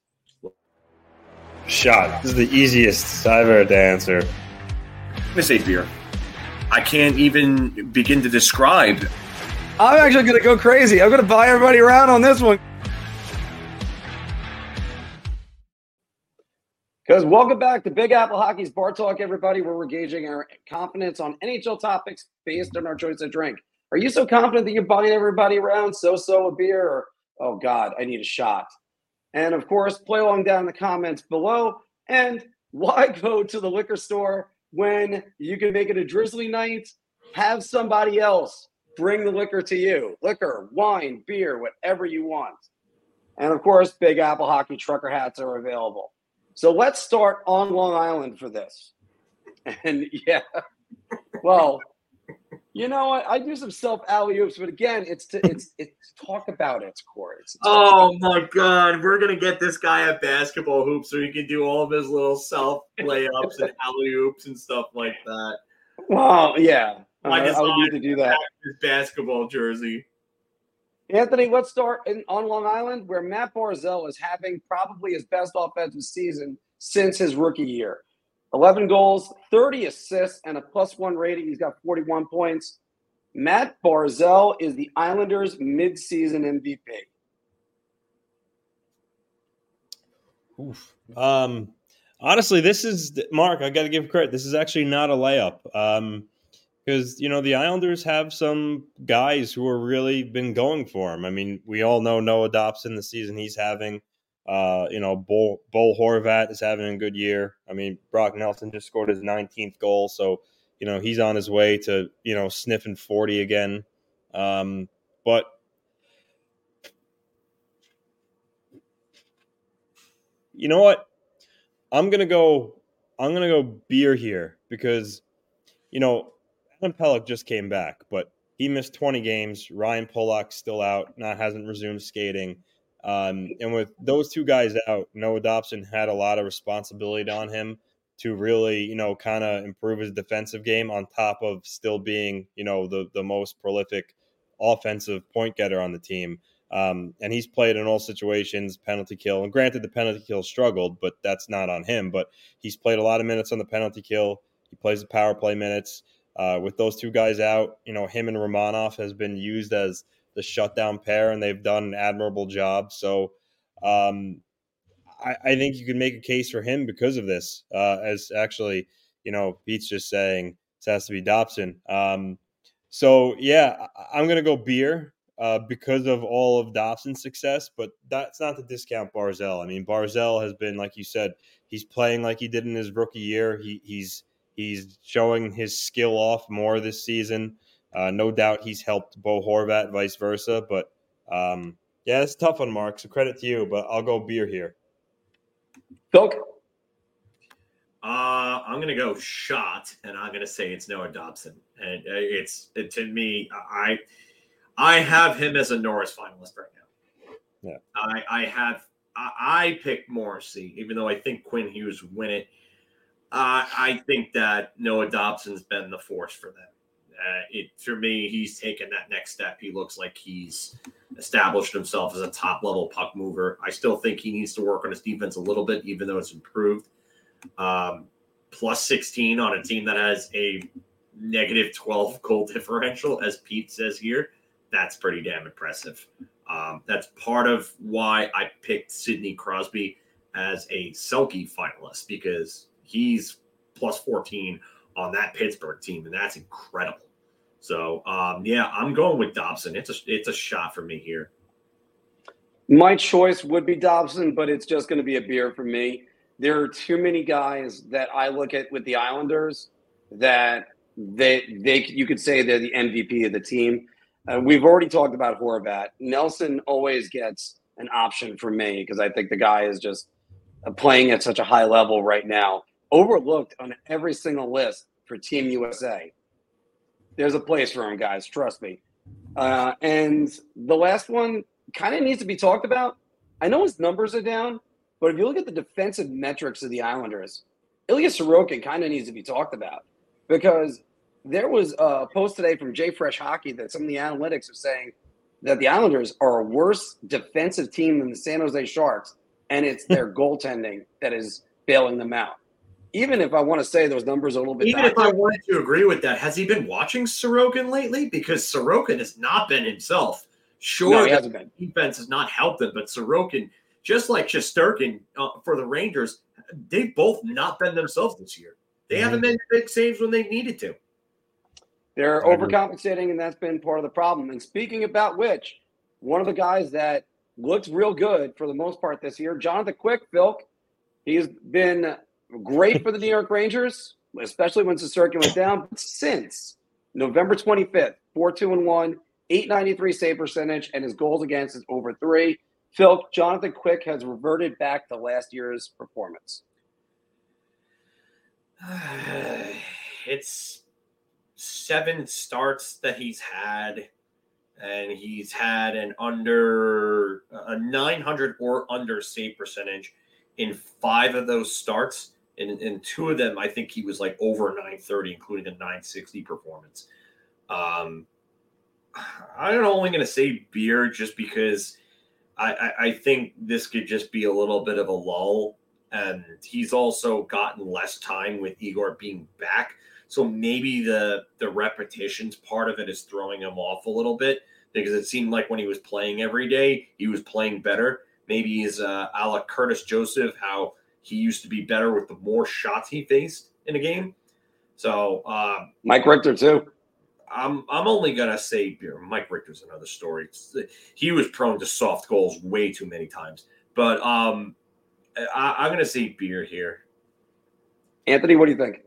Shot. This is the easiest I've ever had to answer. I'm gonna say beer. I can't even begin to describe. I'm actually going to go crazy. I'm going to buy everybody around on this one. Because welcome back to Big Apple Hockey's Bar Talk, everybody, where we're gauging our confidence on NHL topics based on our choice of drink. Are you so confident that you're buying everybody around so so a beer or oh god, I need a shot? And of course, play along down in the comments below. And why go to the liquor store when you can make it a Drizly night? Have somebody else bring the liquor to you. Liquor, wine, beer, whatever you want. And of course, Big Apple Hockey trucker hats are available. So let's start on Long Island for this. And yeah, well, you know what? I do some self alley oops, but again, it's to it's it's talk about it, Corey. It's Oh my god, we're gonna get this guy at basketball hoops so he can do all of his little self layups and alley oops and stuff like that. Well, yeah, uh, I would need to do that. His basketball jersey. Anthony, let's start in, on Long Island, where Matt Barzal is having probably his best offensive season since his rookie year. 11 goals, 30 assists, and a plus one rating. He's got 41 points. Matt Barzal is the Islanders' midseason MVP. Oof. Um, honestly, this is Mark. I got to give credit. This is actually not a layup. Um, because you know the Islanders have some guys who are really been going for him. I mean, we all know Noah Dobson the season he's having. Uh, you know, Bull, Bull Horvat is having a good year. I mean, Brock Nelson just scored his 19th goal, so you know he's on his way to you know sniffing 40 again. Um, but you know what? I'm gonna go. I'm gonna go beer here because you know Alan Pelech just came back, but he missed 20 games. Ryan Pulock's still out, not hasn't resumed skating. Um, and with those two guys out, Noah Dobson had a lot of responsibility on him to really, you know, kind of improve his defensive game on top of still being, you know, the the most prolific offensive point getter on the team. Um, and he's played in all situations, penalty kill. And granted, the penalty kill struggled, but that's not on him. But he's played a lot of minutes on the penalty kill. He plays the power play minutes. Uh, with those two guys out, you know, him and Romanov has been used as the shutdown pair, and they've done an admirable job. So um, I, I think you can make a case for him because of this. Uh, as actually, you know, Pete's just saying it has to be Dobson. Um, so yeah, I, I'm going to go beer uh, because of all of Dobson's success, but that's not to discount Barzal. I mean, Barzal has been, like you said, he's playing like he did in his rookie year. He, he's he's showing his skill off more this season. Uh, no doubt he's helped Bo Horvat, vice versa. But um, yeah, it's a tough one, Mark. So credit to you, but I'll go beer here. Phil, Uh, I'm gonna go shot, and I'm gonna say it's Noah Dobson, and uh, it's it, to me, I I have him as a Norris finalist right now. Yeah. I I have I, I picked Morrissey, even though I think Quinn Hughes win it. Uh, I think that Noah Dobson's been the force for them, Uh, it for me, he's taken that next step. He looks like he's established himself as a top level puck mover. I still think he needs to work on his defense a little bit, even though it's improved. Um, plus 16 on a team that has a negative 12 goal differential, as Pete says here. That's pretty damn impressive. Um, that's part of why I picked Sidney Crosby as a Selke finalist because he's plus 14 on that Pittsburgh team, and that's incredible. So um, yeah, I'm going with Dobson. It's a it's a shot for me here. My choice would be Dobson, but it's just going to be a beer for me. There are too many guys that I look at with the Islanders that they they you could say they're the MVP of the team. Uh, we've already talked about Horvat. Nelson always gets an option for me because I think the guy is just playing at such a high level right now. Overlooked on every single list for Team USA. There's a place for him, guys. Trust me. Uh, and the last one kind of needs to be talked about. I know his numbers are down, but if you look at the defensive metrics of the Islanders, Ilya Sorokin kind of needs to be talked about because there was a post today from JFresh Hockey that some of the analytics are saying that the Islanders are a worse defensive team than the San Jose Sharks, and it's their goaltending that is bailing them out. Even if I want to say those numbers are a little bit, even if I wanted to agree with that, has he been watching Sorokin lately? Because Sorokin has not been himself. Sure, no, he hasn't been. defense has not helped him, but Sorokin, just like Shesterkin uh, for the Rangers, they've both not been themselves this year. They mm-hmm. haven't made big saves when they needed to. They're overcompensating, and that's been part of the problem. And speaking about which, one of the guys that looks real good for the most part this year, Jonathan Quick, Phil, he's been great for the New York Rangers, especially when Shesterkin went down. But since November 25th, 4 2 and 1, 893 save percentage, and his goals against is over three. Phil, Jonathan Quick has reverted back to last year's performance. it's seven starts that he's had, and he's had an under a 900 or under save percentage in five of those starts. In, in two of them, I think he was like over 930, including a 960 performance. Um, I'm only going to say beer just because I, I, I think this could just be a little bit of a lull. And he's also gotten less time with Igor being back. So maybe the the repetitions part of it is throwing him off a little bit because it seemed like when he was playing every day, he was playing better. Maybe he's uh, a la Curtis Joseph, how he used to be better with the more shots he faced in a game. So uh, Mike Richter too. I'm I'm only gonna say beer. Mike Richter's another story. He was prone to soft goals way too many times. But um, I, am gonna say beer here. Anthony, what do you think?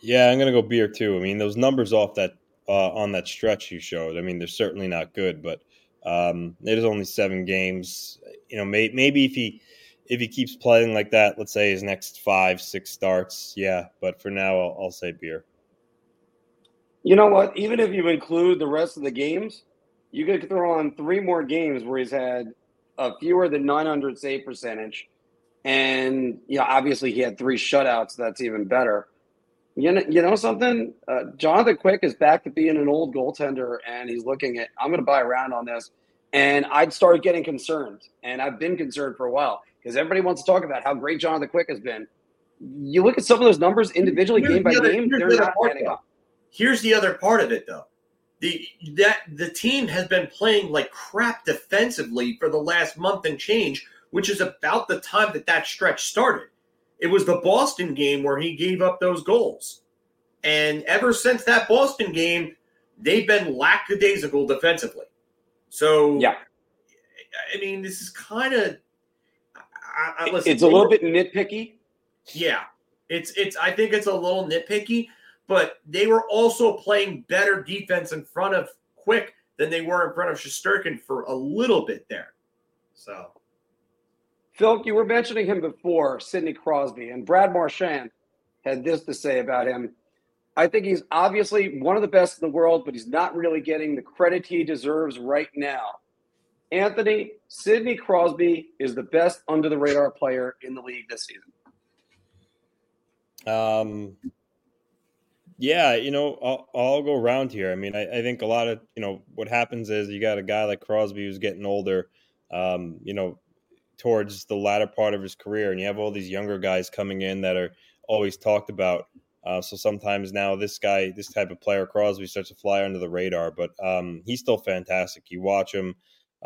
Yeah, I'm gonna go beer too. I mean, those numbers off that uh, on that stretch you showed. I mean, they're certainly not good, but um, it is only seven games. You know, may, maybe if he if he keeps playing like that, let's say his next five six starts, yeah. But for now, I'll, I'll say beer. You know what? Even if you include the rest of the games, you could throw on three more games where he's had a fewer than 900 save percentage, and you know, obviously he had three shutouts. That's even better. You know, you know something? Uh, Jonathan Quick is back to being an old goaltender, and he's looking at. I'm going to buy around on this, and I'd start getting concerned, and I've been concerned for a while because everybody wants to talk about how great John the Quick has been. You look at some of those numbers individually, here's game by the game, they're the not adding up. Here's the other part of it, though. The that the team has been playing like crap defensively for the last month and change, which is about the time that that stretch started. It was the Boston game where he gave up those goals. And ever since that Boston game, they've been lackadaisical defensively. So, yeah. I mean, this is kind of. It's a little bit nitpicky. Yeah, it's it's. I think it's a little nitpicky, but they were also playing better defense in front of Quick than they were in front of Shesterkin for a little bit there. So Phil, you were mentioning him before, Sidney Crosby, and Brad Marchand had this to say about him. I think he's obviously one of the best in the world, but he's not really getting the credit he deserves right now. Anthony, Sidney Crosby is the best under the radar player in the league this season. Um, Yeah, you know, I'll, I'll go around here. I mean, I, I, think a lot of you know what happens is you got a guy like Crosby who's getting older. Um, you know, towards the latter part of his career, and you have all these younger guys coming in that are always talked about. Uh, so sometimes now this guy, this type of player, Crosby, starts to fly under the radar, but um, he's still fantastic. You watch him,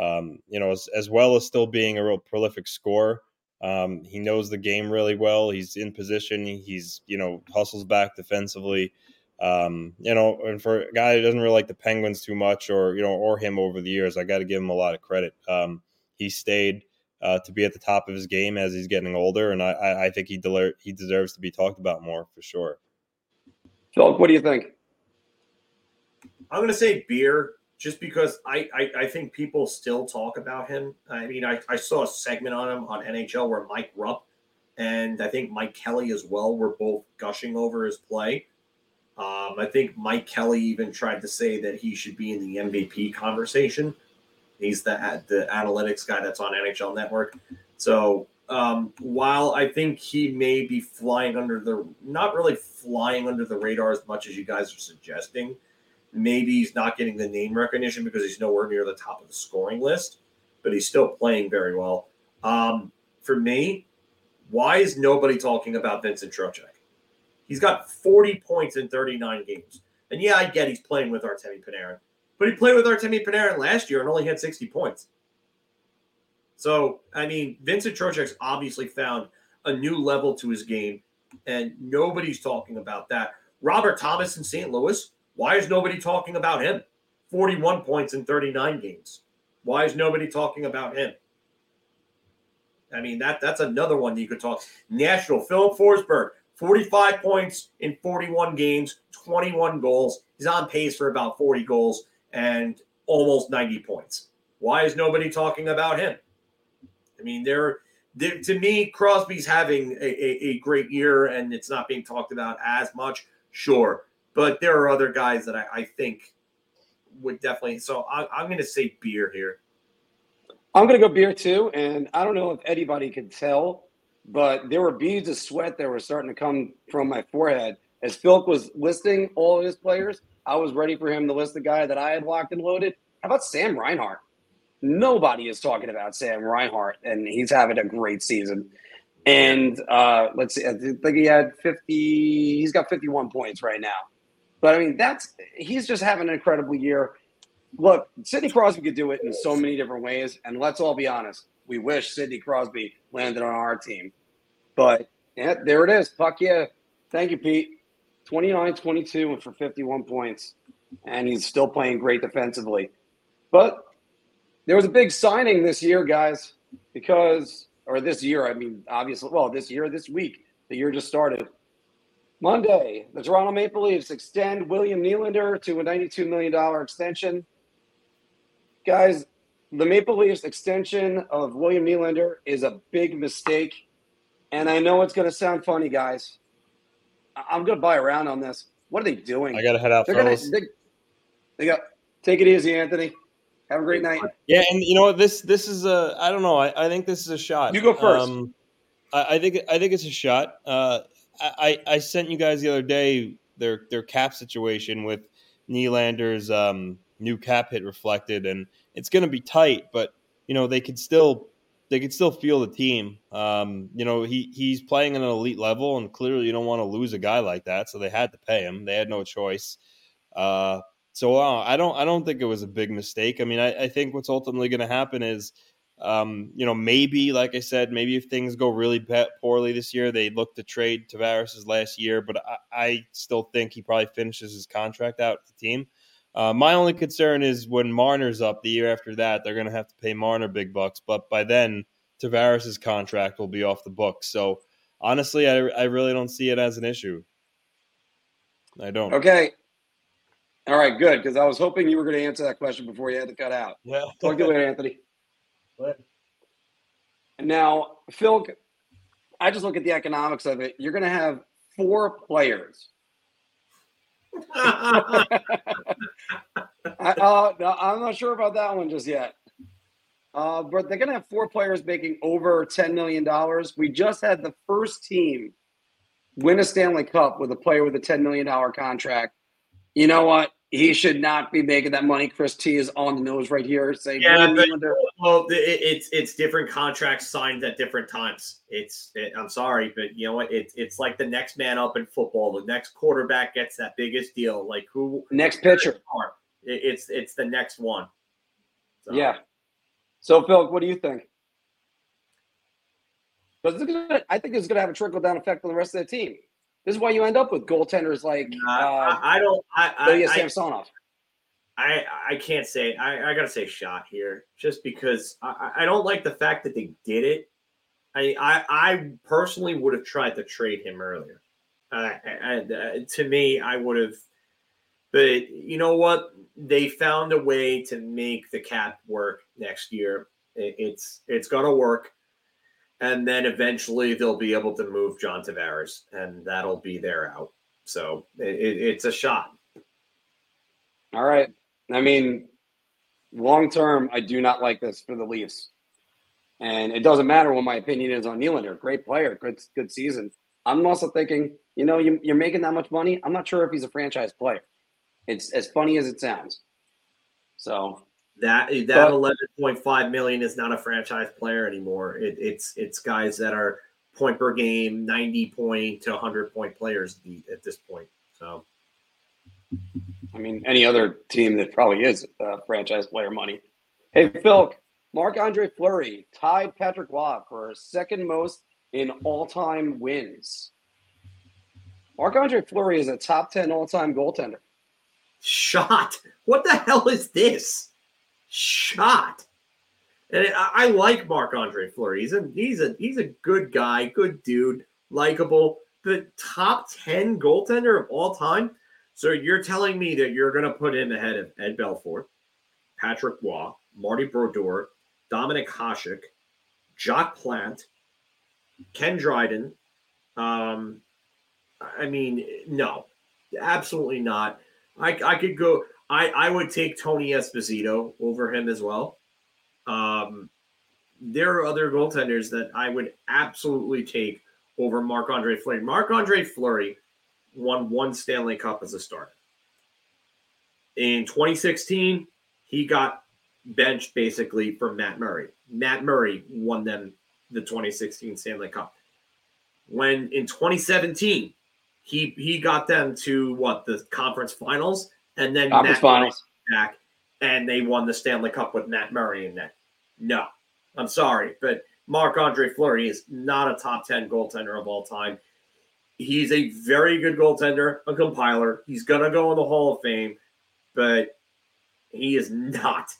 um, you know, as, as, well as still being a real prolific scorer. Um, he knows the game really well. He's in position. He's you know hustles back defensively. Um, you know, and for a guy who doesn't really like the Penguins too much, or you know, or him over the years, I got to give him a lot of credit. Um, he stayed uh, to be at the top of his game as he's getting older, and I, I think he del- he deserves to be talked about more for sure. Phil, what do you think? I'm going to say beer, just because I, I, I think people still talk about him. I mean, I, I saw a segment on him on NHL where Mike Rupp and I think Mike Kelly as well were both gushing over his play. Um, I think Mike Kelly even tried to say that he should be in the MVP conversation. He's the the analytics guy that's on NHL Network. So um, while I think he may be flying under the not really flying under the radar as much as you guys are suggesting, maybe he's not getting the name recognition because he's nowhere near the top of the scoring list, but he's still playing very well. Um, for me, why is nobody talking about Vincent Trocheck? He's got 40 points in 39 games. And yeah, I get he's playing with Artemi Panarin. But he played with Artemi Panarin last year and only had 60 points. So, I mean, Vincent Trocheck's obviously found a new level to his game, and nobody's talking about that. Robert Thomas in St. Louis, why is nobody talking about him? 41 points in 39 games. Why is nobody talking about him? I mean, that that's another one you could talk. National Phil Forsberg, 45 points in 41 games, 21 goals. He's on pace for about 40 goals and almost 90 points. Why is nobody talking about him? I mean, they're, they're to me, Crosby's having a, a, a, great year and it's not being talked about as much, sure. But there are other guys that I, I think would definitely. So I, I'm going to say beer here. I'm going to go beer too. And I don't know if anybody could tell, but there were beads of sweat that were starting to come from my forehead as Phil was listing all of his players. I was ready for him to list the guy that I had locked and loaded. How about Sam Reinhart? Nobody is talking about Sam Reinhart, and he's having a great season. And uh, let's see, I think he had 50, he's got 51 points right now. But I mean, that's he's just having an incredible year. Look, Sidney Crosby could do it in so many different ways. And let's all be honest, we wish Sidney Crosby landed on our team. But yeah, there it is. Fuck yeah. Thank you, Pete. 29 22 and for 51 points, and he's still playing great defensively. But there was a big signing this year, guys, because, or this year, I mean, obviously, well, this year, this week, the year just started. Monday, the Toronto Maple Leafs extend William Nylander to a $92 million extension. Guys, the Maple Leafs extension of William Nylander is a big mistake. And I know it's going to sound funny, guys, I'm going to buy around on this. What are they doing? I got to head out, gonna, they, they got take it easy, Anthony. Have a great night. Yeah, and you know what? This this is a I don't know. I, I think this is a shot. You go first. Um, I, I, think I think it's a shot. Uh, I I sent you guys the other day their their cap situation with Nylander's um, new cap hit reflected, and it's going to be tight, but you know they could still they could still feel the team. Um, you know, he he's playing at an elite level, and clearly you don't want to lose a guy like that. So they had to pay him. They had no choice. Uh, so uh, I don't I don't think it was a big mistake. I mean, I, I think what's ultimately going to happen is, um, you know, maybe like I said, maybe if things go really poorly this year, they look to trade Tavares' last year. But I, I still think he probably finishes his contract out with the team. Uh, my only concern is when Marner's up the year after that, they're going to have to pay Marner big bucks. But by then, Tavares' contract will be off the books. So honestly, I, I really don't see it as an issue. I don't. Okay. All right, good. Because I was hoping you were going to answer that question before you had to cut out. Yeah. Talk to you later, Anthony. Now, Phil, I just look at the economics of it. You're going to have four players I, uh, I'm not sure about that one just yet. Uh, but they're going to have four players making over $10 million. We just had the first team win a Stanley Cup with a player with a $10 million contract, you know what? He should not be making that money. Chris T is on the nose right here. Saying, yeah, but, well, it, it's it's different contracts signed at different times. It's it, I'm sorry, but you know what? It's it's like the next man up in football. The next quarterback gets that biggest deal. Like who? Next pitcher. It, it's it's the next one. So. Yeah. So Phil, what do you think? Because I think it's going to have a trickle down effect on the rest of the team. This is why you end up with goaltenders like uh, uh, I, don't I, I, Samsonov. I I can't say I, I gotta say shot here just because I, I don't like the fact that they did it. I I, I personally would have tried to trade him earlier. Uh, and uh, to me, I would have. But you know what? They found a way to make the cap work next year. It, it's it's gonna work and then eventually they'll be able to move John Tavares, and that'll be their out. So it, it's a shot. All right. I mean, long term, I do not like this for the Leafs, and it doesn't matter what my opinion is on Nylander. Great player, good good season. I'm also thinking, you know, you, you're making that much money. I'm not sure if he's a franchise player. It's as funny as it sounds. So that that eleven point five million is not a franchise player anymore. It, it's it's guys that are point per game, ninety point to hundred point players at this point. So, I mean, any other team that probably is uh, franchise player money. Hey, Phil, Marc Andre Fleury tied Patrick Roy for second most in all time wins. Marc Andre Fleury is a top ten all time goaltender. Shot. What the hell is this? Shot. And I, I like Marc Andre Fleury. He's a he's a he's a good guy, good dude, likable. The top ten goaltender of all time. So you're telling me that you're going to put him ahead of Ed Belfour, Patrick Roy, Marty Brodeur, Dominik Hasek, Jacques Plante, Ken Dryden. Um, I mean, no, absolutely not. I, I could go. I, I would take Tony Esposito over him as well. Um, there are other goaltenders that I would absolutely take over Marc Andre Fleury. Marc Andre Fleury won one Stanley Cup as a starter. In 2016, he got benched basically for Matt Murray. Matt Murray won them the 2016 Stanley Cup. When in 2017, he he got them to what the conference finals and then Conference finals back, and they won the Stanley Cup with Matt Murray in that. No, I'm sorry, but Marc Andre Fleury is not a top ten goaltender of all time. He's a very good goaltender, a compiler. He's gonna go in the Hall of Fame, but he is not,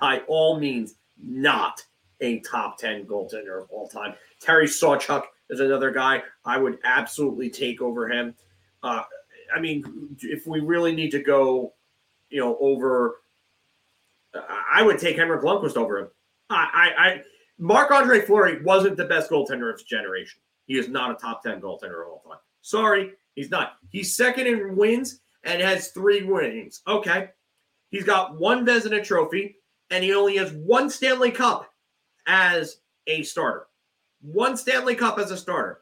by all means, not a top 10 goaltender of all time. Terry Sawchuk is another guy I would absolutely take over him. Uh, I mean, if we really need to go, you know, over, I would take Henrik Lundqvist over him. I, I, I Marc Andre Fleury wasn't the best goaltender of his generation. He is not a top 10 goaltender of all time. Sorry, he's not. He's second in wins and has three wins. Okay. He's got one Vezina trophy and he only has one Stanley Cup as a starter. One Stanley Cup as a starter.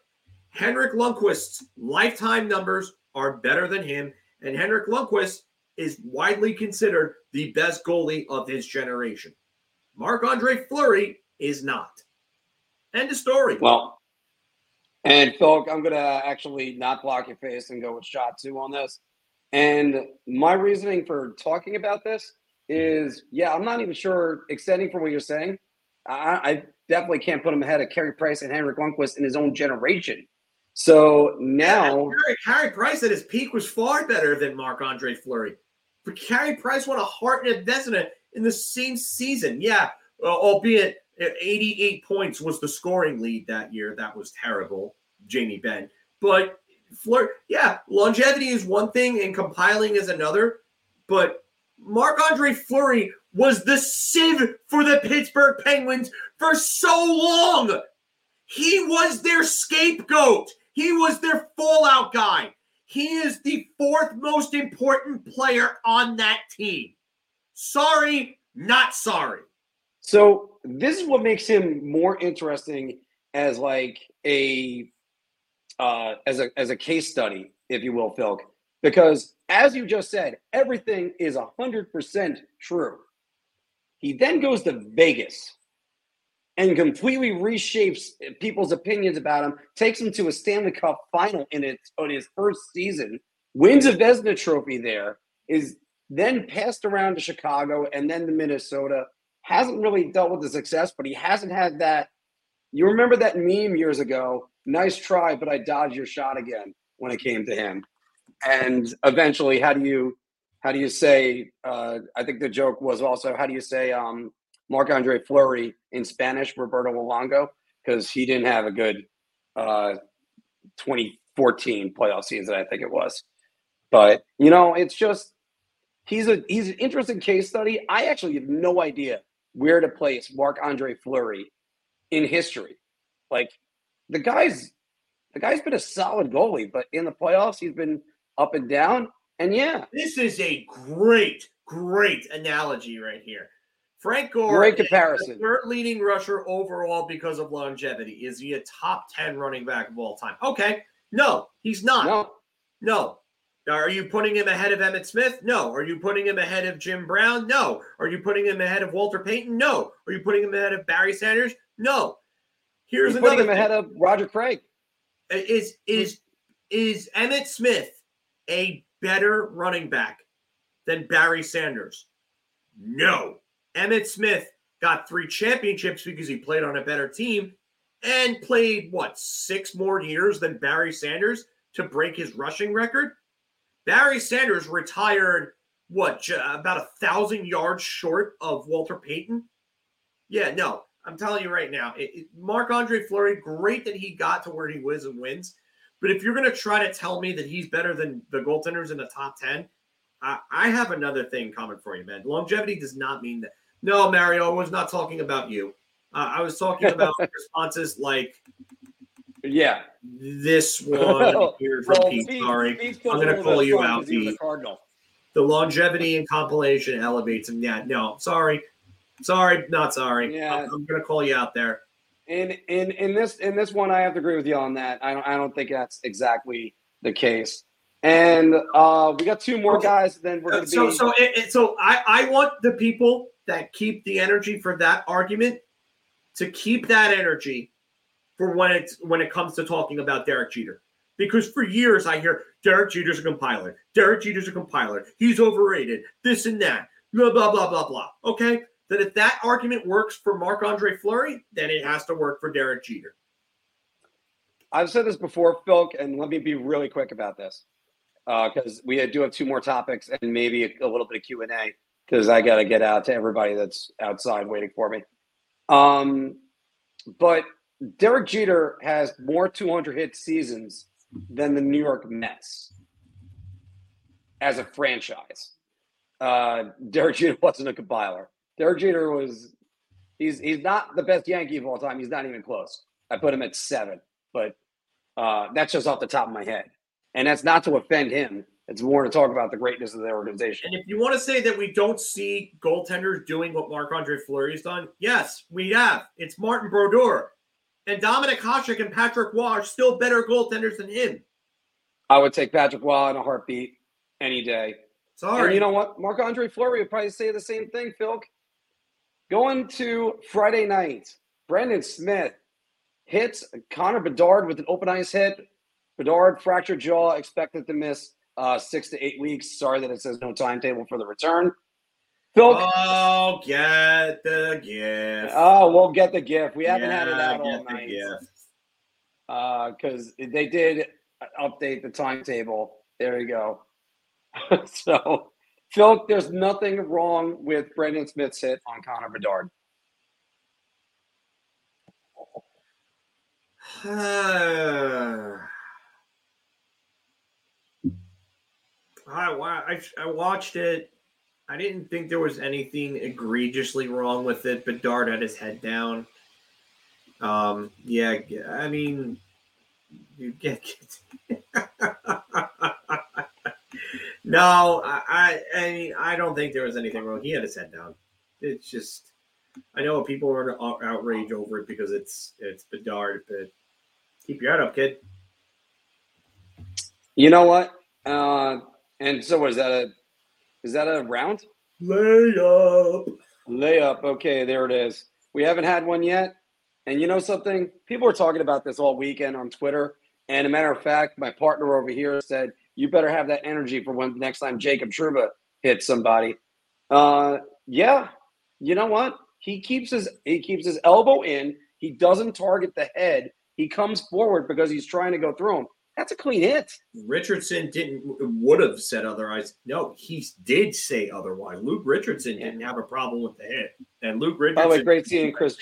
Henrik Lundqvist's lifetime numbers are better than him, and Henrik Lundqvist is widely considered the best goalie of his generation. Marc Andre Fleury is not. End of story. Well, and Phil, I'm going to actually not block your face and go with shot two on this. And my reasoning for talking about this is yeah, I'm not even sure, extending from what you're saying, I, I definitely can't put him ahead of Carey Price and Henrik Lundqvist in his own generation. So now, Carey Price at his peak was far better than Marc Andre Fleury. But Carey Price won a Hart and a Vezina in the same season. Yeah, uh, albeit 88 points was the scoring lead that year. That was terrible, Jamie Benn. But Fleur, yeah, longevity is one thing and compiling is another. But Marc Andre Fleury was the sieve for the Pittsburgh Penguins for so long. He was their scapegoat. He was their fallout guy. He is the fourth most important player on that team. Sorry, not sorry. So this is what makes him more interesting as like a uh, as a as a case study, if you will, Phil, because as you just said, everything is hundred percent true. He then goes to Vegas and completely reshapes people's opinions about him, takes him to a Stanley Cup final in its his first season, wins a Vezina trophy there, is then passed around to Chicago and then to Minnesota. Hasn't really dealt with the success, but he hasn't had that. You remember that meme years ago? Nice try, but I dodged your shot again when it came to him. And eventually, how do you how do you say? Uh, I think the joke was also how do you say um, Marc Andre Fleury in Spanish, Roberto Luongo, because he didn't have a good uh, 2014 playoff season, I think it was. But you know, it's just he's a he's an interesting case study. I actually have no idea where to place Marc Andre Fleury in history. Like the guy's the guy's been a solid goalie, but in the playoffs he's been up and down. And yeah, This is a great, great analogy right here. Frank Gore, Great is comparison. the third leading rusher overall because of longevity. Is he a top 10 running back of all time? Okay. No, he's not. no, No. Are you putting him ahead of Emmitt Smith? No. Are you putting him ahead of Jim Brown? No. Are you putting him ahead of Walter Payton? No. Are you putting him ahead of Barry Sanders? No. Here's another putting him thing. ahead of Roger Craig. Is is is Emmitt Smith a better running back than Barry Sanders? No. Emmitt Smith got three championships because he played on a better team and played what six more years than Barry Sanders to break his rushing record. Barry Sanders retired what about a thousand yards short of Walter Payton. Yeah, no, I'm telling you right now, it, Marc Andre Fleury, great that he got to where he was and wins. But if you're going to try to tell me that he's better than the goaltenders in the top 10, I, I have another thing coming for you, man. Longevity does not mean that. No, Mario, I was not talking about you. Uh, I was talking about responses like Yeah. this one here from Well, Pete. Sorry. I'm gonna call you out, because he was a Pete. Cardinal. The longevity and compilation elevates him. Yeah, no, sorry. Sorry, not sorry. Yeah. I'm, I'm going to call you out there. In in in this in this one, I have to agree with you on that. I don't I don't think that's exactly the case. And uh, we got two more guys. Then we're going to be. So, so, it, it- so I, I want the people that keep the energy for that argument to keep that energy for when it's when it comes to talking about Derek Jeter. Because for years I hear Derek Jeter's a compiler. Derek Jeter's a compiler. He's overrated. This and that. Blah blah blah blah blah. Okay, that if that argument works for Marc Andre Fleury, then it has to work for Derek Jeter. I've said this before, Phil, and let me be really quick about this uh, because we do have two more topics and maybe a, a little bit of Q and A because I got to get out to everybody that's outside waiting for me. Um, but Derek Jeter has more 200 hit seasons than the New York Mets as a franchise. Uh, Derek Jeter wasn't a compiler. Derek Jeter was he's he's not the best Yankee of all time. He's not even close. I put him at seven, but uh, that's just off the top of my head, and that's not to offend him. It's more to talk about the greatness of the organization. And if you want to say that we don't see goaltenders doing what Marc Andre Fleury's done, yes, we have. It's Martin Brodeur. And Dominik Hasek and Patrick Roy are still better goaltenders than him. I would take Patrick Roy in a heartbeat any day. Sorry. And you know what? Marc Andre Fleury would probably say the same thing, Phil. Going to Friday night, Brendan Smith hits Connor Bedard with an open ice hit. Bedard fractured jaw, expected to miss uh, six to eight weeks. Sorry that it says no timetable for the return. Phil, oh, get the gift. oh, we'll get the gift. We haven't had it Yeah, out all get the night gift. because they did update the timetable. There you go. so, Phil, there's nothing wrong with Brendan Smith's hit on Connor Bedard. I, I, I watched it. I didn't think there was anything egregiously wrong with it. but Dart had his head down. Um, yeah, I mean, you get. no, I, I, mean, I don't think there was anything wrong. He had his head down. It's just, I know people are out- outraged over it because it's it's Bedard, but keep your head up, kid. You know what? Uh, and so what is that a is that a round? Layup. Layup. Okay, there it is. We haven't had one yet. And you know something? People were talking about this all weekend on Twitter. And a matter of fact, my partner over here said, you better have that energy for when next time Jacob Trouba hits somebody. Uh, yeah, you know what? He keeps his he keeps his elbow in. He doesn't target the head. He comes forward because he's trying to go through him. That's a clean hit. Richardson didn't would have said otherwise. No, he did say otherwise. Luke Richardson Yeah. didn't have a problem with the hit, and Luke Richardson. By the way, great seeing Chris.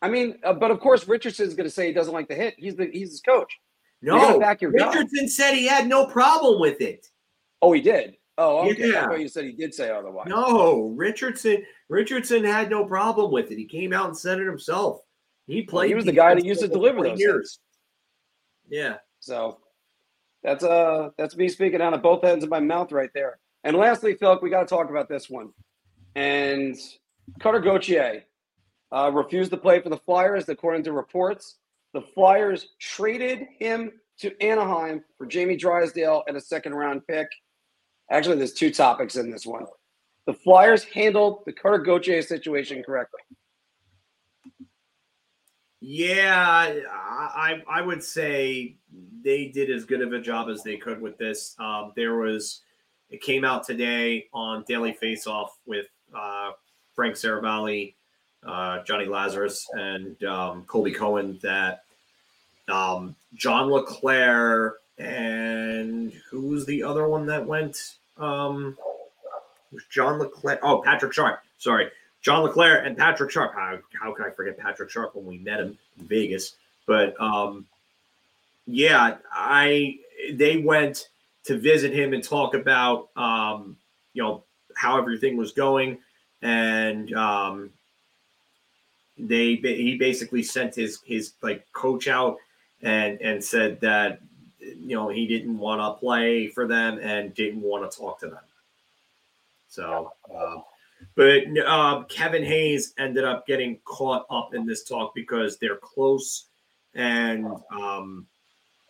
I mean, uh, but of course, Richardson's going to say he doesn't like the hit. He's the he's his coach. No, back your guy. Richardson said he had no problem with it. Oh, he did. Oh, okay. Yeah. You said he did say otherwise. No, Richardson. Richardson had no problem with it. He came out and said it himself. He played. he was the guy that used to deliver 20 those years. Yeah. So that's uh that's me speaking out of both ends of my mouth right there. And lastly, Phil, we got to talk about this one. And Cutter Gauthier uh, refused to play for the Flyers, according to reports. The Flyers traded him to Anaheim for Jamie Drysdale and a second round pick. Actually, there's two topics in this one. The Flyers handled the Cutter Gauthier situation correctly. Yeah, I I would say they did as good of a job as they could with this. Um, there was it came out today on Daily Face Off with uh, Frank Seravalli, uh, Johnny Lazarus, and um, Colby Cohen that um, John LeClair and who was the other one that went? Um, was John LeClair. Oh, Patrick Sharp. Sorry. John LeClair and Patrick Sharp. How, how can I forget Patrick Sharp when we met him in Vegas? But um, yeah, I they went to visit him and talk about um, you know how everything was going, and um, they he basically sent his his like coach out and and said that you know he didn't want to play for them and didn't want to talk to them. So. Uh, but uh, Kevin Hayes ended up getting caught up in this talk because they're close, and um,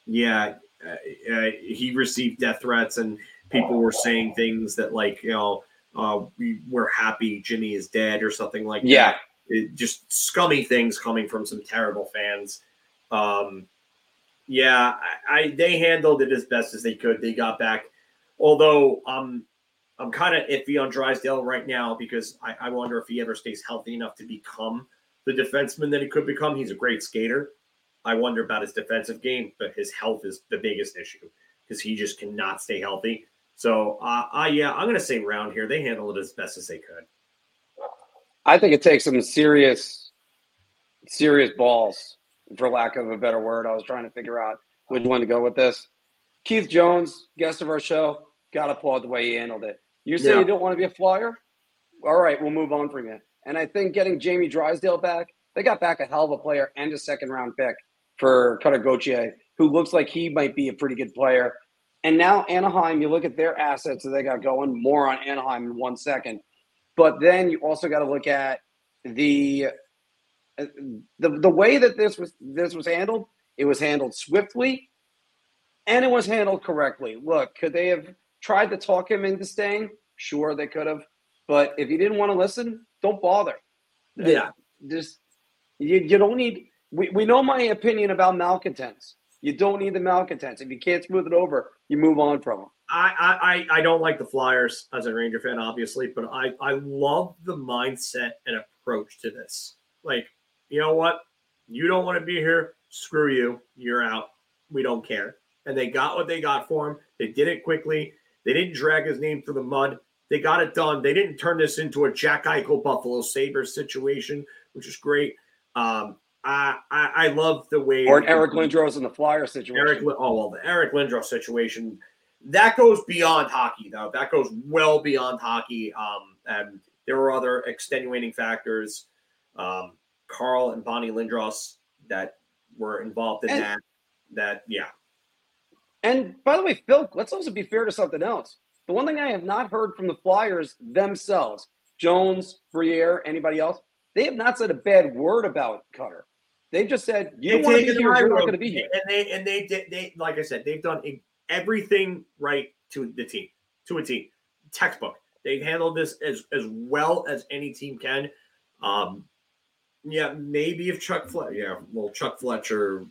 yeah, uh, uh, he received death threats, and people were saying things that like you know uh, we we're happy Jimmy is dead or something like Yeah. that. It, just scummy things coming from some terrible fans. Um, yeah, I, I they handled it as best as they could. They got back, although um I'm kind of iffy on Drysdale right now because I, I wonder if he ever stays healthy enough to become the defenseman that he could become. He's a great skater. I wonder about his defensive game, but his health is the biggest issue because he just cannot stay healthy. So, uh, uh yeah, I'm going to say round here. They handled it as best as they could. I think it takes some serious, serious balls, for lack of a better word. I was trying to figure out which one to go with this. Keith Jones, guest of our show, got to applaud the way he handled it. You say Yeah. you don't want to be a flyer? All right, we'll move on from you. And I think getting Jamie Drysdale back, they got back a hell of a player and a second round pick for Cutter Gauthier, who looks like he might be a pretty good player. And now Anaheim, you look at their assets that they got going, more on Anaheim in one second. But then you also got to look at the the the way that this was this was handled. It was handled swiftly, and it was handled correctly. Look, could they have tried to talk him into staying? Sure, they could have. But if you didn't want to listen, don't bother. Yeah. just you, you don't need. We, we know my opinion about malcontents. You don't need the malcontents. If you can't smooth it over, you move on from them. I, I, I I don't like the Flyers as a Ranger fan, obviously, but I, I love the mindset and approach to this. Like, you know what? You don't want to be here. Screw you. You're out. We don't care. And they got what they got for him. They did it quickly. They didn't drag his name through the mud. They got it done. They didn't turn this into a Jack Eichel Buffalo Sabres situation, which is great. Um, I, I I love the way Or an Eric Lindros in the Flyer situation. Eric, Lin- oh well, the Eric Lindros situation that goes beyond hockey, though. That goes well beyond hockey. Um, and there were other extenuating factors. Um, Carl and Bonnie Lindros that were involved in And- that. That yeah, And by the way, Phil, let's also be fair to something else. The one thing I have not heard from the Flyers themselves, Jones, Briere, anybody else, they have not said a bad word about Cutter. They just said you want to be here. You're not going to be here. And they and they did they like I said, they've done everything right to the team, to a team. Textbook. They've handled this as as well as any team can. Um, yeah, maybe if Chuck Fletcher, yeah, well, Chuck Fletcher,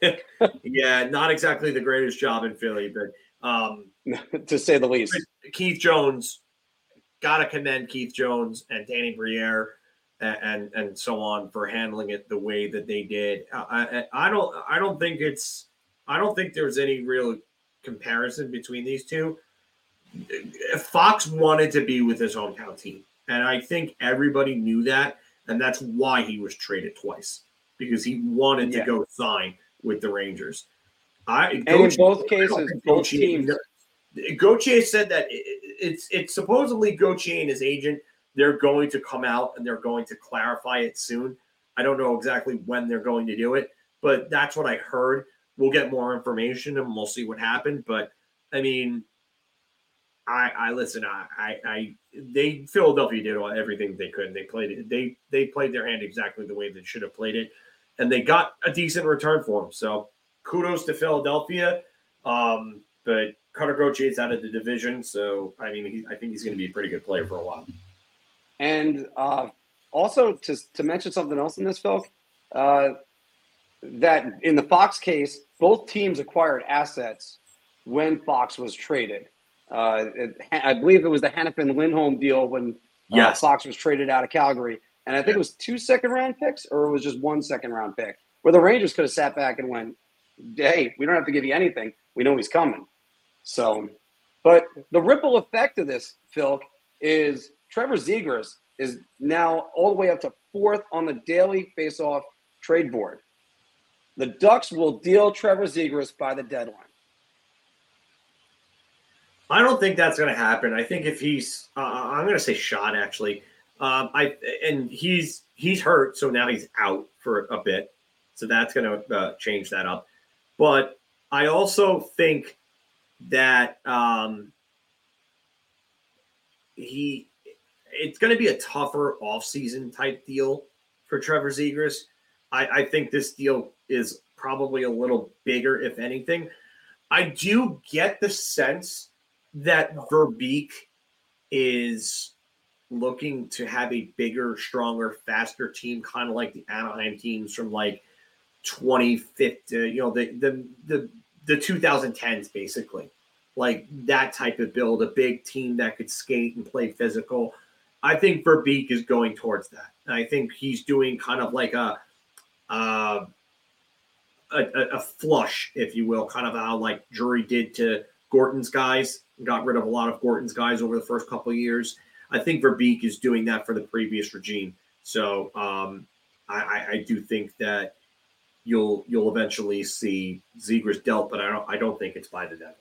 yeah, not exactly the greatest job in Philly, but um, to say the least. Keith Jones, gotta commend Keith Jones and Danny Briere and, and and so on for handling it the way that they did. I, I I don't I don't think it's I don't think there's any real comparison between these two. Fox wanted to be with his hometown team, and I think everybody knew that, and that's why he was traded twice because he wanted Yeah. to go sign with the Rangers. I And in both cases, both teams. Gauthier said that it- it's it's supposedly Gauthier and his agent. They're going to come out and they're going to clarify it soon. I don't know exactly when they're going to do it, but that's what I heard. We'll get more information and we'll see what happened. But I mean, I I listen. I I, I they Philadelphia did all, everything they could. They played it. They they played their hand exactly the way they should have played it, and they got a decent return for him. So kudos to Philadelphia. Um, but Cutter is out of the division, so I mean, he, I think he's going to be a pretty good player for a while. And uh, also to to mention something else in this, Phil, uh, that in the Fox case, both teams acquired assets when Fox was traded. Uh, it, I believe it was the Hanifin Lindholm deal when uh, Yes. Fox was traded out of Calgary, and I think it was two second round picks, or it was just one second round pick, where the Rangers could have sat back and went, "Hey, we don't have to give you anything. We know he's coming." So, but the ripple effect of this, Phil, is Trevor Zegras is now all the way up to fourth on the daily face-off trade board. The Ducks will deal Trevor Zegras by the deadline. I don't think that's going to happen. I think if he's, uh, I'm going to say shot actually. Um, I and he's he's hurt, so now he's out for a bit, so that's going to uh, change that up. But I also think that um, he, it's going to be a tougher offseason type deal for Trevor Zegras. I, I think this deal is probably a little bigger, if anything. I do get the sense that Verbeek is looking to have a bigger, stronger, faster team, kind of like the Anaheim teams from like 2015, you know, the the the the 2010s basically. Like that type of build, a big team that could skate and play physical. I think Verbeek is going towards that. And I think he's doing kind of like a uh, a, a, flush, if you will, kind of how like Drury did to Gorton's guys, got rid of a lot of Gorton's guys over the first couple years. I think Verbeek is doing that for the previous regime. So um, I, I, do think that you'll you'll eventually see Zegras dealt, but I don't I don't think it's by the deadline.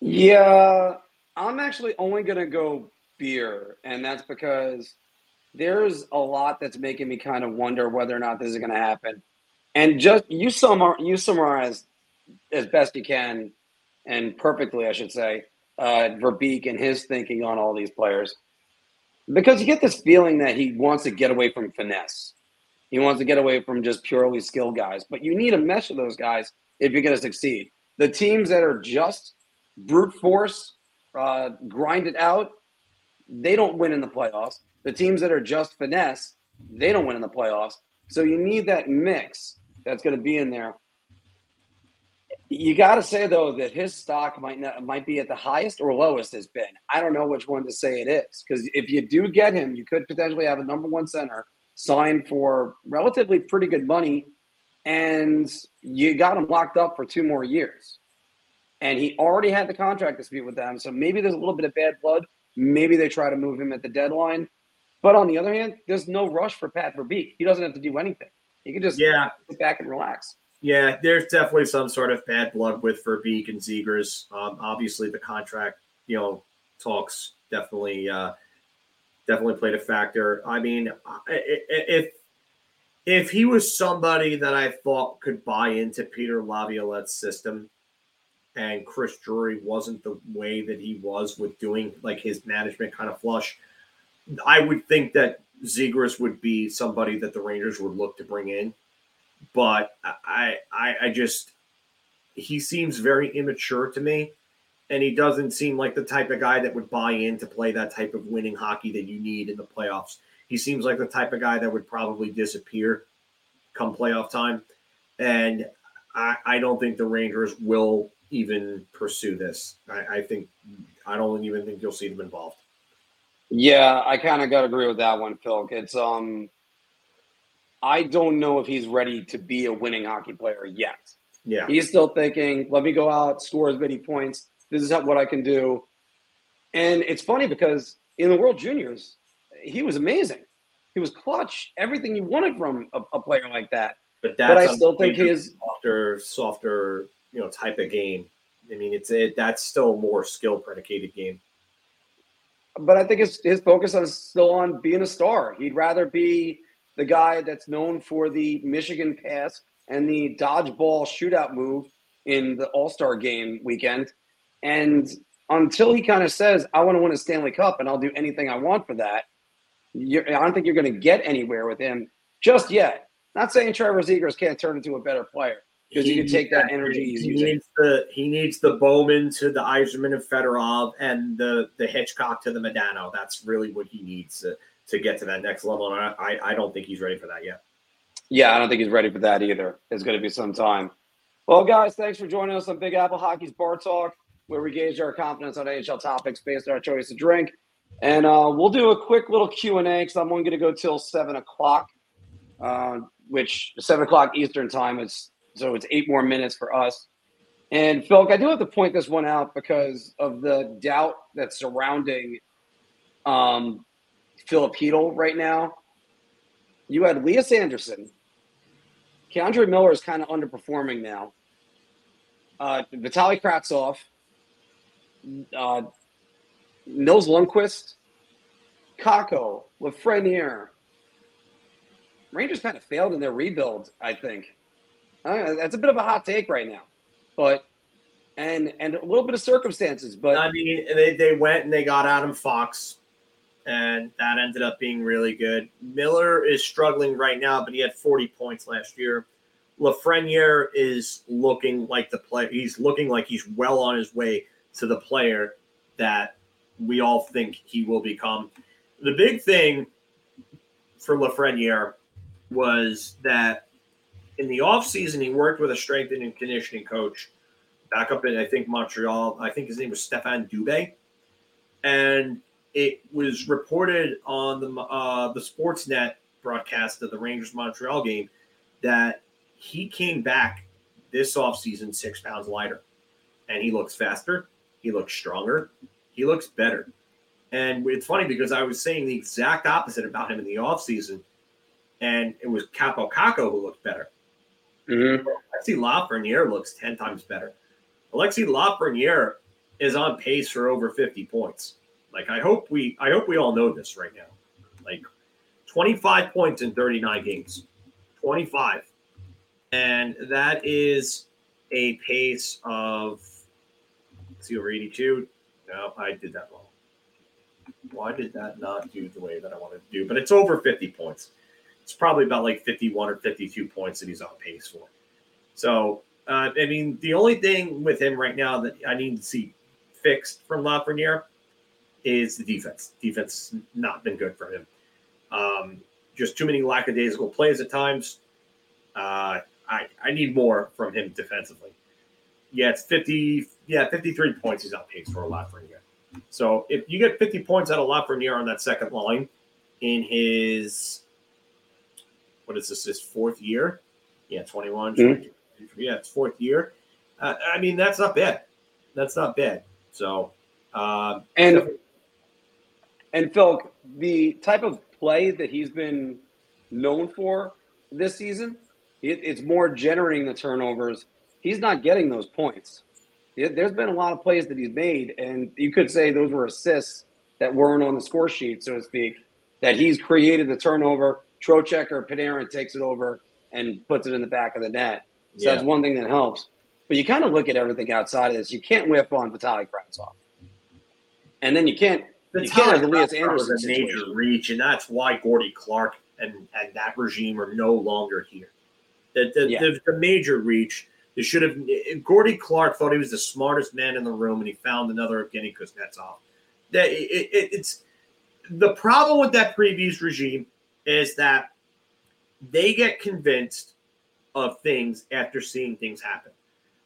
Yeah, I'm actually only to go beer, and that's because there's a lot that's making me kind of wonder whether or not this is to happen. And just you summar you summarize as best you can and perfectly, I should say, uh, Verbeek and his thinking on all these players, because you get this feeling that he wants to get away from finesse. He wants to get away from just purely skill guys, but you need a mesh of those guys if you're going to succeed. The teams that are just brute force, uh, grind it out, they don't win in the playoffs. The teams that are just finesse, they don't win in the playoffs. So you need that mix that's going to be in there. You got to say though that his stock might not might be at the highest or lowest has been. I don't know which one to say it is because if you do get him, you could potentially have a number one center signed for relatively pretty good money, and you got him locked up for two more years and he already had the contract dispute with them. So maybe there's a little bit of bad blood. Maybe they try to move him at the deadline. But on the other hand, there's no rush for Pat Verbeek. He doesn't have to do anything. He can just Yeah, sit back and relax. Yeah, there's definitely some sort of bad blood with Verbeek and Zegras. Um, obviously, the contract, you know, talks definitely, uh, definitely played a factor. I mean, if if he was somebody that I thought could buy into Peter Laviolette's system, and Chris Drury wasn't the way that he was with doing like his management kind of flush, I would think that Zegras would be somebody that the Rangers would look to bring in, but I, I, I just he seems very immature to me, and he doesn't seem like the type of guy that would buy in to play that type of winning hockey that you need in the playoffs. He seems like the type of guy that would probably disappear come playoff time, and I, I don't think the Rangers will even pursue this. I, I think I don't even think you'll see them involved. Yeah, I kind of got to agree with that one, Phil. It's um, I don't know if he's ready to be a winning hockey player yet. Yeah, He's still thinking, let me go out, score as many points. This is what I can do. And it's funny because in the World Juniors, he was amazing. He was clutch, everything you wanted from a, a player like that. but that's But I still think major his softer, softer, you know, type of game. I mean, it's it that's still a more skill predicated game. but I think his his focus is still on being a star. He'd rather be the guy that's known for the Michigan pass and the dodgeball shootout move in the All Star game weekend. And until he kind of says, "I want to win a Stanley Cup and I'll do anything I want for that," you're, I don't think you're going to get anywhere with him just yet. Not saying Trevor Zegras can't turn into a better player because you He- can take that energy he using. needs the he needs the Bowman to the Yzerman and Fedorov and the the Hitchcock to the Modano. That's really what he needs to, to get to that next level. And I, I don't think he's ready for that yet. Yeah, I don't think he's ready for that either. It's going to be some time. Well, guys, thanks for joining us on Big Apple Hockey's Bar Talk, where we gauge our confidence on NHL topics based on our choice of drink. And uh, we'll do a quick little Q and A because I'm only going to go till seven o'clock, uh, which seven o'clock Eastern time is so it's eight more minutes for us. And Phil, I do have to point this one out because of the doubt that's surrounding um, Filip Chytil right now. You had Lias Andersson. K'Andre Miller is kind of underperforming now. Uh, Vitaly Kravtsov, uh, Nils Lundqvist, Kakko, Lafreniere. Rangers kind of failed in their rebuild, I think. Uh, that's a bit of a hot take right now, but and and a little bit of circumstances, but I mean, they, they went and they got Adam Fox, and that ended up being really good. Miller is struggling right now, but he had 40 points last year. Lafreniere is looking like the player. He's looking like he's well on his way to the player that we all think he will become. The big thing for Lafreniere was that in the offseason, he worked with a strength and conditioning coach back up in I think Montreal. I think his name was Stefan Dubé, and it was reported on the uh, the Sportsnet broadcast of the Rangers Montreal game that he came back this offseason six pounds lighter, and he looks faster, he looks stronger, he looks better. And it's funny because I was saying the exact opposite about him in the offseason, and it was Kaapo Kakko who looked better. Mhm. Alexis Lafreniere looks 10 times better. Alexis Lafreniere is on pace for over 50 points. Like I hope we I hope we all know this right now. Like 25 points in 39 games. 25. And that is a pace of see over 82. No, I did that wrong. Why did that not do the way that I wanted to do? But it's over 50 points. It's probably about like 51 or 52 points that he's on pace for. So, uh, I mean, the only thing with him right now that I need to see fixed from Lafreniere is the defense. Defense has not been good for him. Um, just too many lackadaisical plays at times. Uh, I, I need more from him defensively. Yeah, it's 50, yeah, 53 points he's on pace for Lafreniere. So if you get 50 points out of Lafreniere on that second line in his, what is this, his fourth year? Yeah, 21, Mhm. 22, yeah, it's fourth year. Uh, I mean, that's not bad. That's not bad. So, um, And and Phil, the type of play that he's been known for this season, it, it's more generating the turnovers. He's not getting those points. There- There's been a lot of plays that he's made, and you could say those were assists that weren't on the score sheet, so to speak. That he's created the turnover. Trocheck or Panarin takes it over and puts it in the back of the net. So Yeah. that's one thing that helps. But you kind of look at everything outside of this. You can't whiff on Vitaly Kravtsov. And then you can't The You can't have Elias Johnson was Anderson a major situation. reach, and that's why Gordie Clark and, and that regime are no longer here. The, the, Yeah. the, the major reach, they should have. Gordie Clark thought he was the smartest man in the room, and he found another Evgeny Kuznetsov. That it, it, it's the problem with that previous regime is that they get convinced of things after seeing things happen.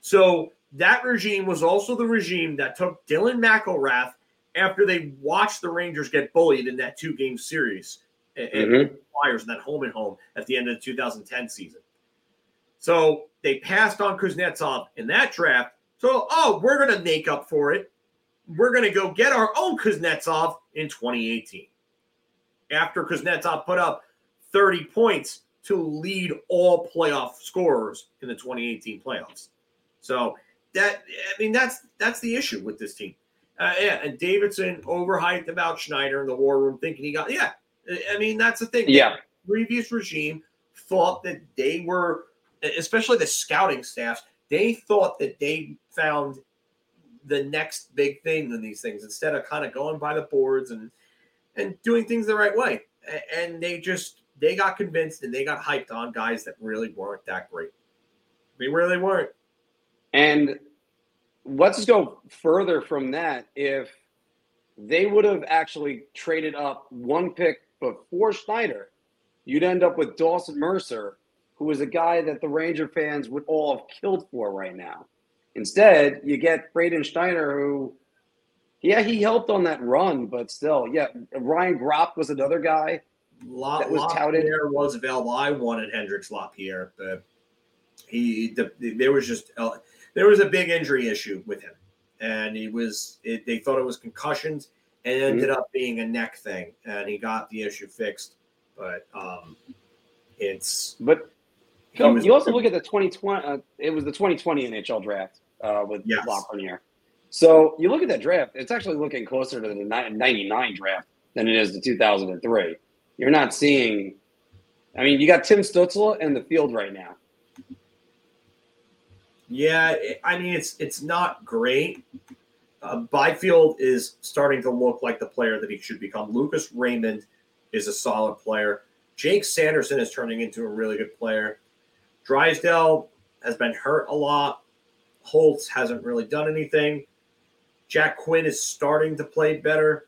So that regime was also the regime that took Dylan McIlrath after they watched the Rangers get bullied in that two game series and Mhm. Flyers in that home and home at the end of the 2010 season. So they passed on Kuznetsov in that draft. So, oh, we're going to make up for it. We're going to go get our own Kuznetsov in 2018. After Kuznetsov put up 30 points to lead all playoff scorers in the 2018 playoffs. So that I mean that's that's the issue with this team. Uh, yeah, and Davidson overhyped about Schneider in the war room, thinking he got yeah. I mean that's the thing. Yeah. The previous regime thought that they were, especially the scouting staffs, they thought that they found the next big thing in these things instead of kind of going by the boards and and doing things the right way. And they just they got convinced and they got hyped on guys that really weren't that great. They really weren't. And let's go further from that. If they would have actually traded up one pick before Schneider, you'd end up with Dawson Mercer, who is a guy that the Ranger fans would all have killed for right now. Instead, you get Braden Schneider, who, yeah, he helped on that run, but still, yeah, Ryan Gropp was another guy. La, That was touted. Lapierre was available. I wanted Hendrix Lapierre, but he the, there was just uh, there was a big injury issue with him, and he was it, they thought it was concussions, and it ended up being a neck thing, and he got the issue fixed, but um, it's But He was- you also look at the 2020, uh, it was the 2020 NHL draft uh, with Yes. Lafreniere. So you look at that draft, it's actually looking closer to the ni- 99 draft than it is the 2003. You're not seeing, I mean, you got Tim Stützle in the field right now. Yeah, I mean it's it's not great. Uh, Byfield is starting to look like the player that he should become. Lucas Raymond is a solid player. Jake Sanderson is turning into a really good player. Drysdale has been hurt a lot. Holtz hasn't really done anything. Jack Quinn is starting to play better.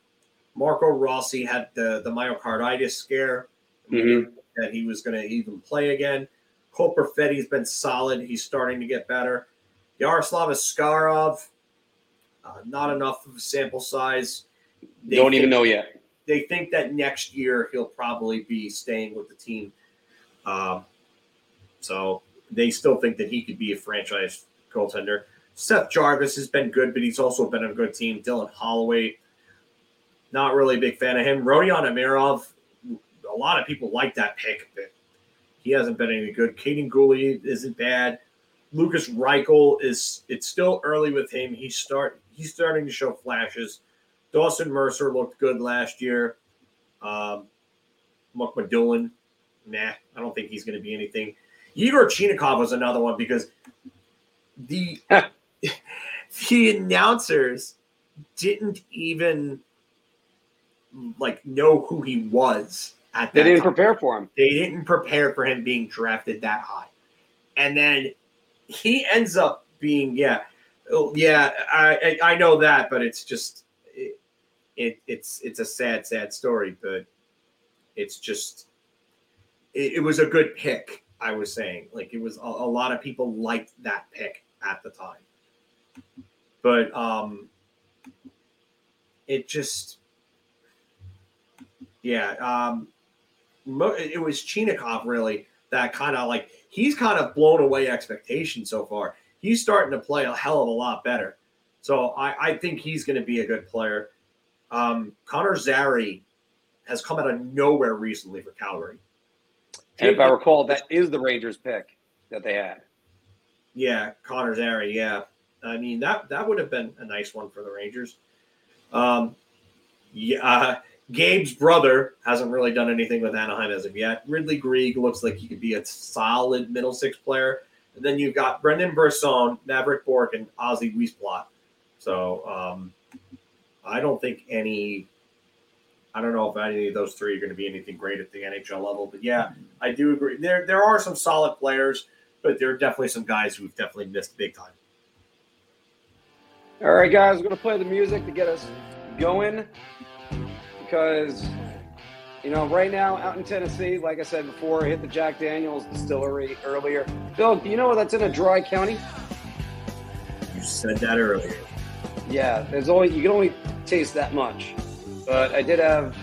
Marco Rossi had the, the myocarditis scare Mhm. that he was going to even play again. Cole Perfetti's been solid. He's starting to get better. Yaroslav Askarov, uh, not enough of a sample size. They Don't even know yet. They think that next year he'll probably be staying with the team. Um, so they still think that he could be a franchise goaltender. Seth Jarvis has been good, but he's also been on a good team. Dylan Holloway, not really a big fan of him. Rodion Amirov, a lot of people like that pick, but he hasn't been any good. Kaiden Guhle isn't bad. Lucas Reichel is it's still early with him. He's start he's starting to show flashes. Dawson Mercer looked good last year. Um, Madulin, nah, I don't think he's going to be anything. Igor Chinakhov was another one because the the announcers didn't even like know who he was They didn't time. prepare for him. They didn't prepare for him being drafted that high. And then he ends up being, yeah, oh, yeah, I, I I know that, but it's just it, it it's it's a sad, sad story, but it's just it, it was a good pick, I was saying. Like it was a, a lot of people liked that pick at the time. But um it just yeah, um it was Chinakhov really that kind of like he's kind of blown away expectations so far. He's starting to play a hell of a lot better. So I, I think he's going to be a good player. Um, Connor Zary has come out of nowhere recently for Calgary. And if I recall, that is the Rangers pick that they had. Yeah, Connor Zary. Yeah, I mean that that would have been a nice one for the Rangers. Um, yeah, uh, Gabe's brother hasn't really done anything with Anaheim as of yet. Ridly Greig looks like he could be a solid middle six player. And then you've got Brendan Brisson, Mavrik Bourque, and Ozzy Wiesblatt. So um, I don't think any I don't know if any of those three are going to be anything great at the NHL level, but yeah, I do agree. There there are some solid players, but there are definitely some guys who've definitely missed big time. All right, guys, we're gonna play the music to get us going because you know right now out in Tennessee, like I said before, I hit the Jack Daniels distillery earlier. Bill, do you know that's in a dry county? You said that earlier. Yeah, there's only you can only taste that much, but I did have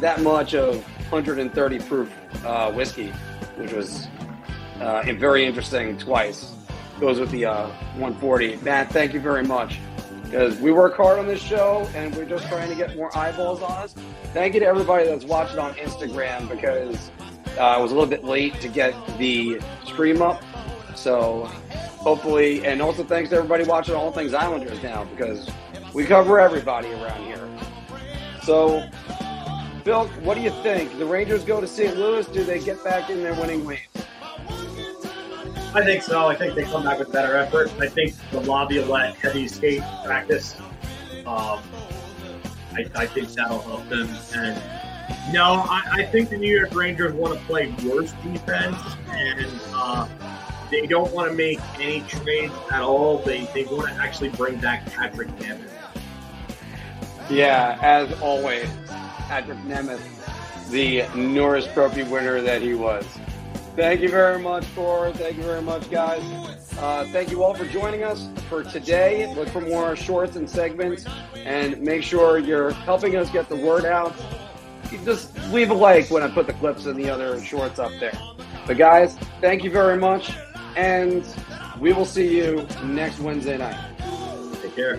that much of 130 proof uh, whiskey, which was uh, very interesting twice. Goes with the uh, 140. Matt, thank you very much because we work hard on this show and we're just trying to get more eyeballs on us. Thank you to everybody that's watching on Instagram because uh, I was a little bit late to get the stream up. So hopefully, and also thanks to everybody watching All Things Islanders now because we cover everybody around here. So, Bill, what do you think? The Rangers go to St. Louis. Do they get back in their winning ways? I think so. I think they come back with better effort. I think the let heavy skate practice. Um, I, I think that'll help them. And no, I, I think the New York Rangers want to play worse defense, and uh, they don't want to make any trades at all. They they want to actually bring back Patrick Nemeth. Yeah, as always, Patrick Nemeth, the Norris Trophy winner that he was. Thank you very much, Thor. Thank you very much, guys. Uh, thank you all for joining us for today. Look for more shorts and segments, and make sure you're helping us get the word out. You just leave a like when I put the clips and the other shorts up there. But guys, thank you very much, and we will see you next Wednesday night. Take care.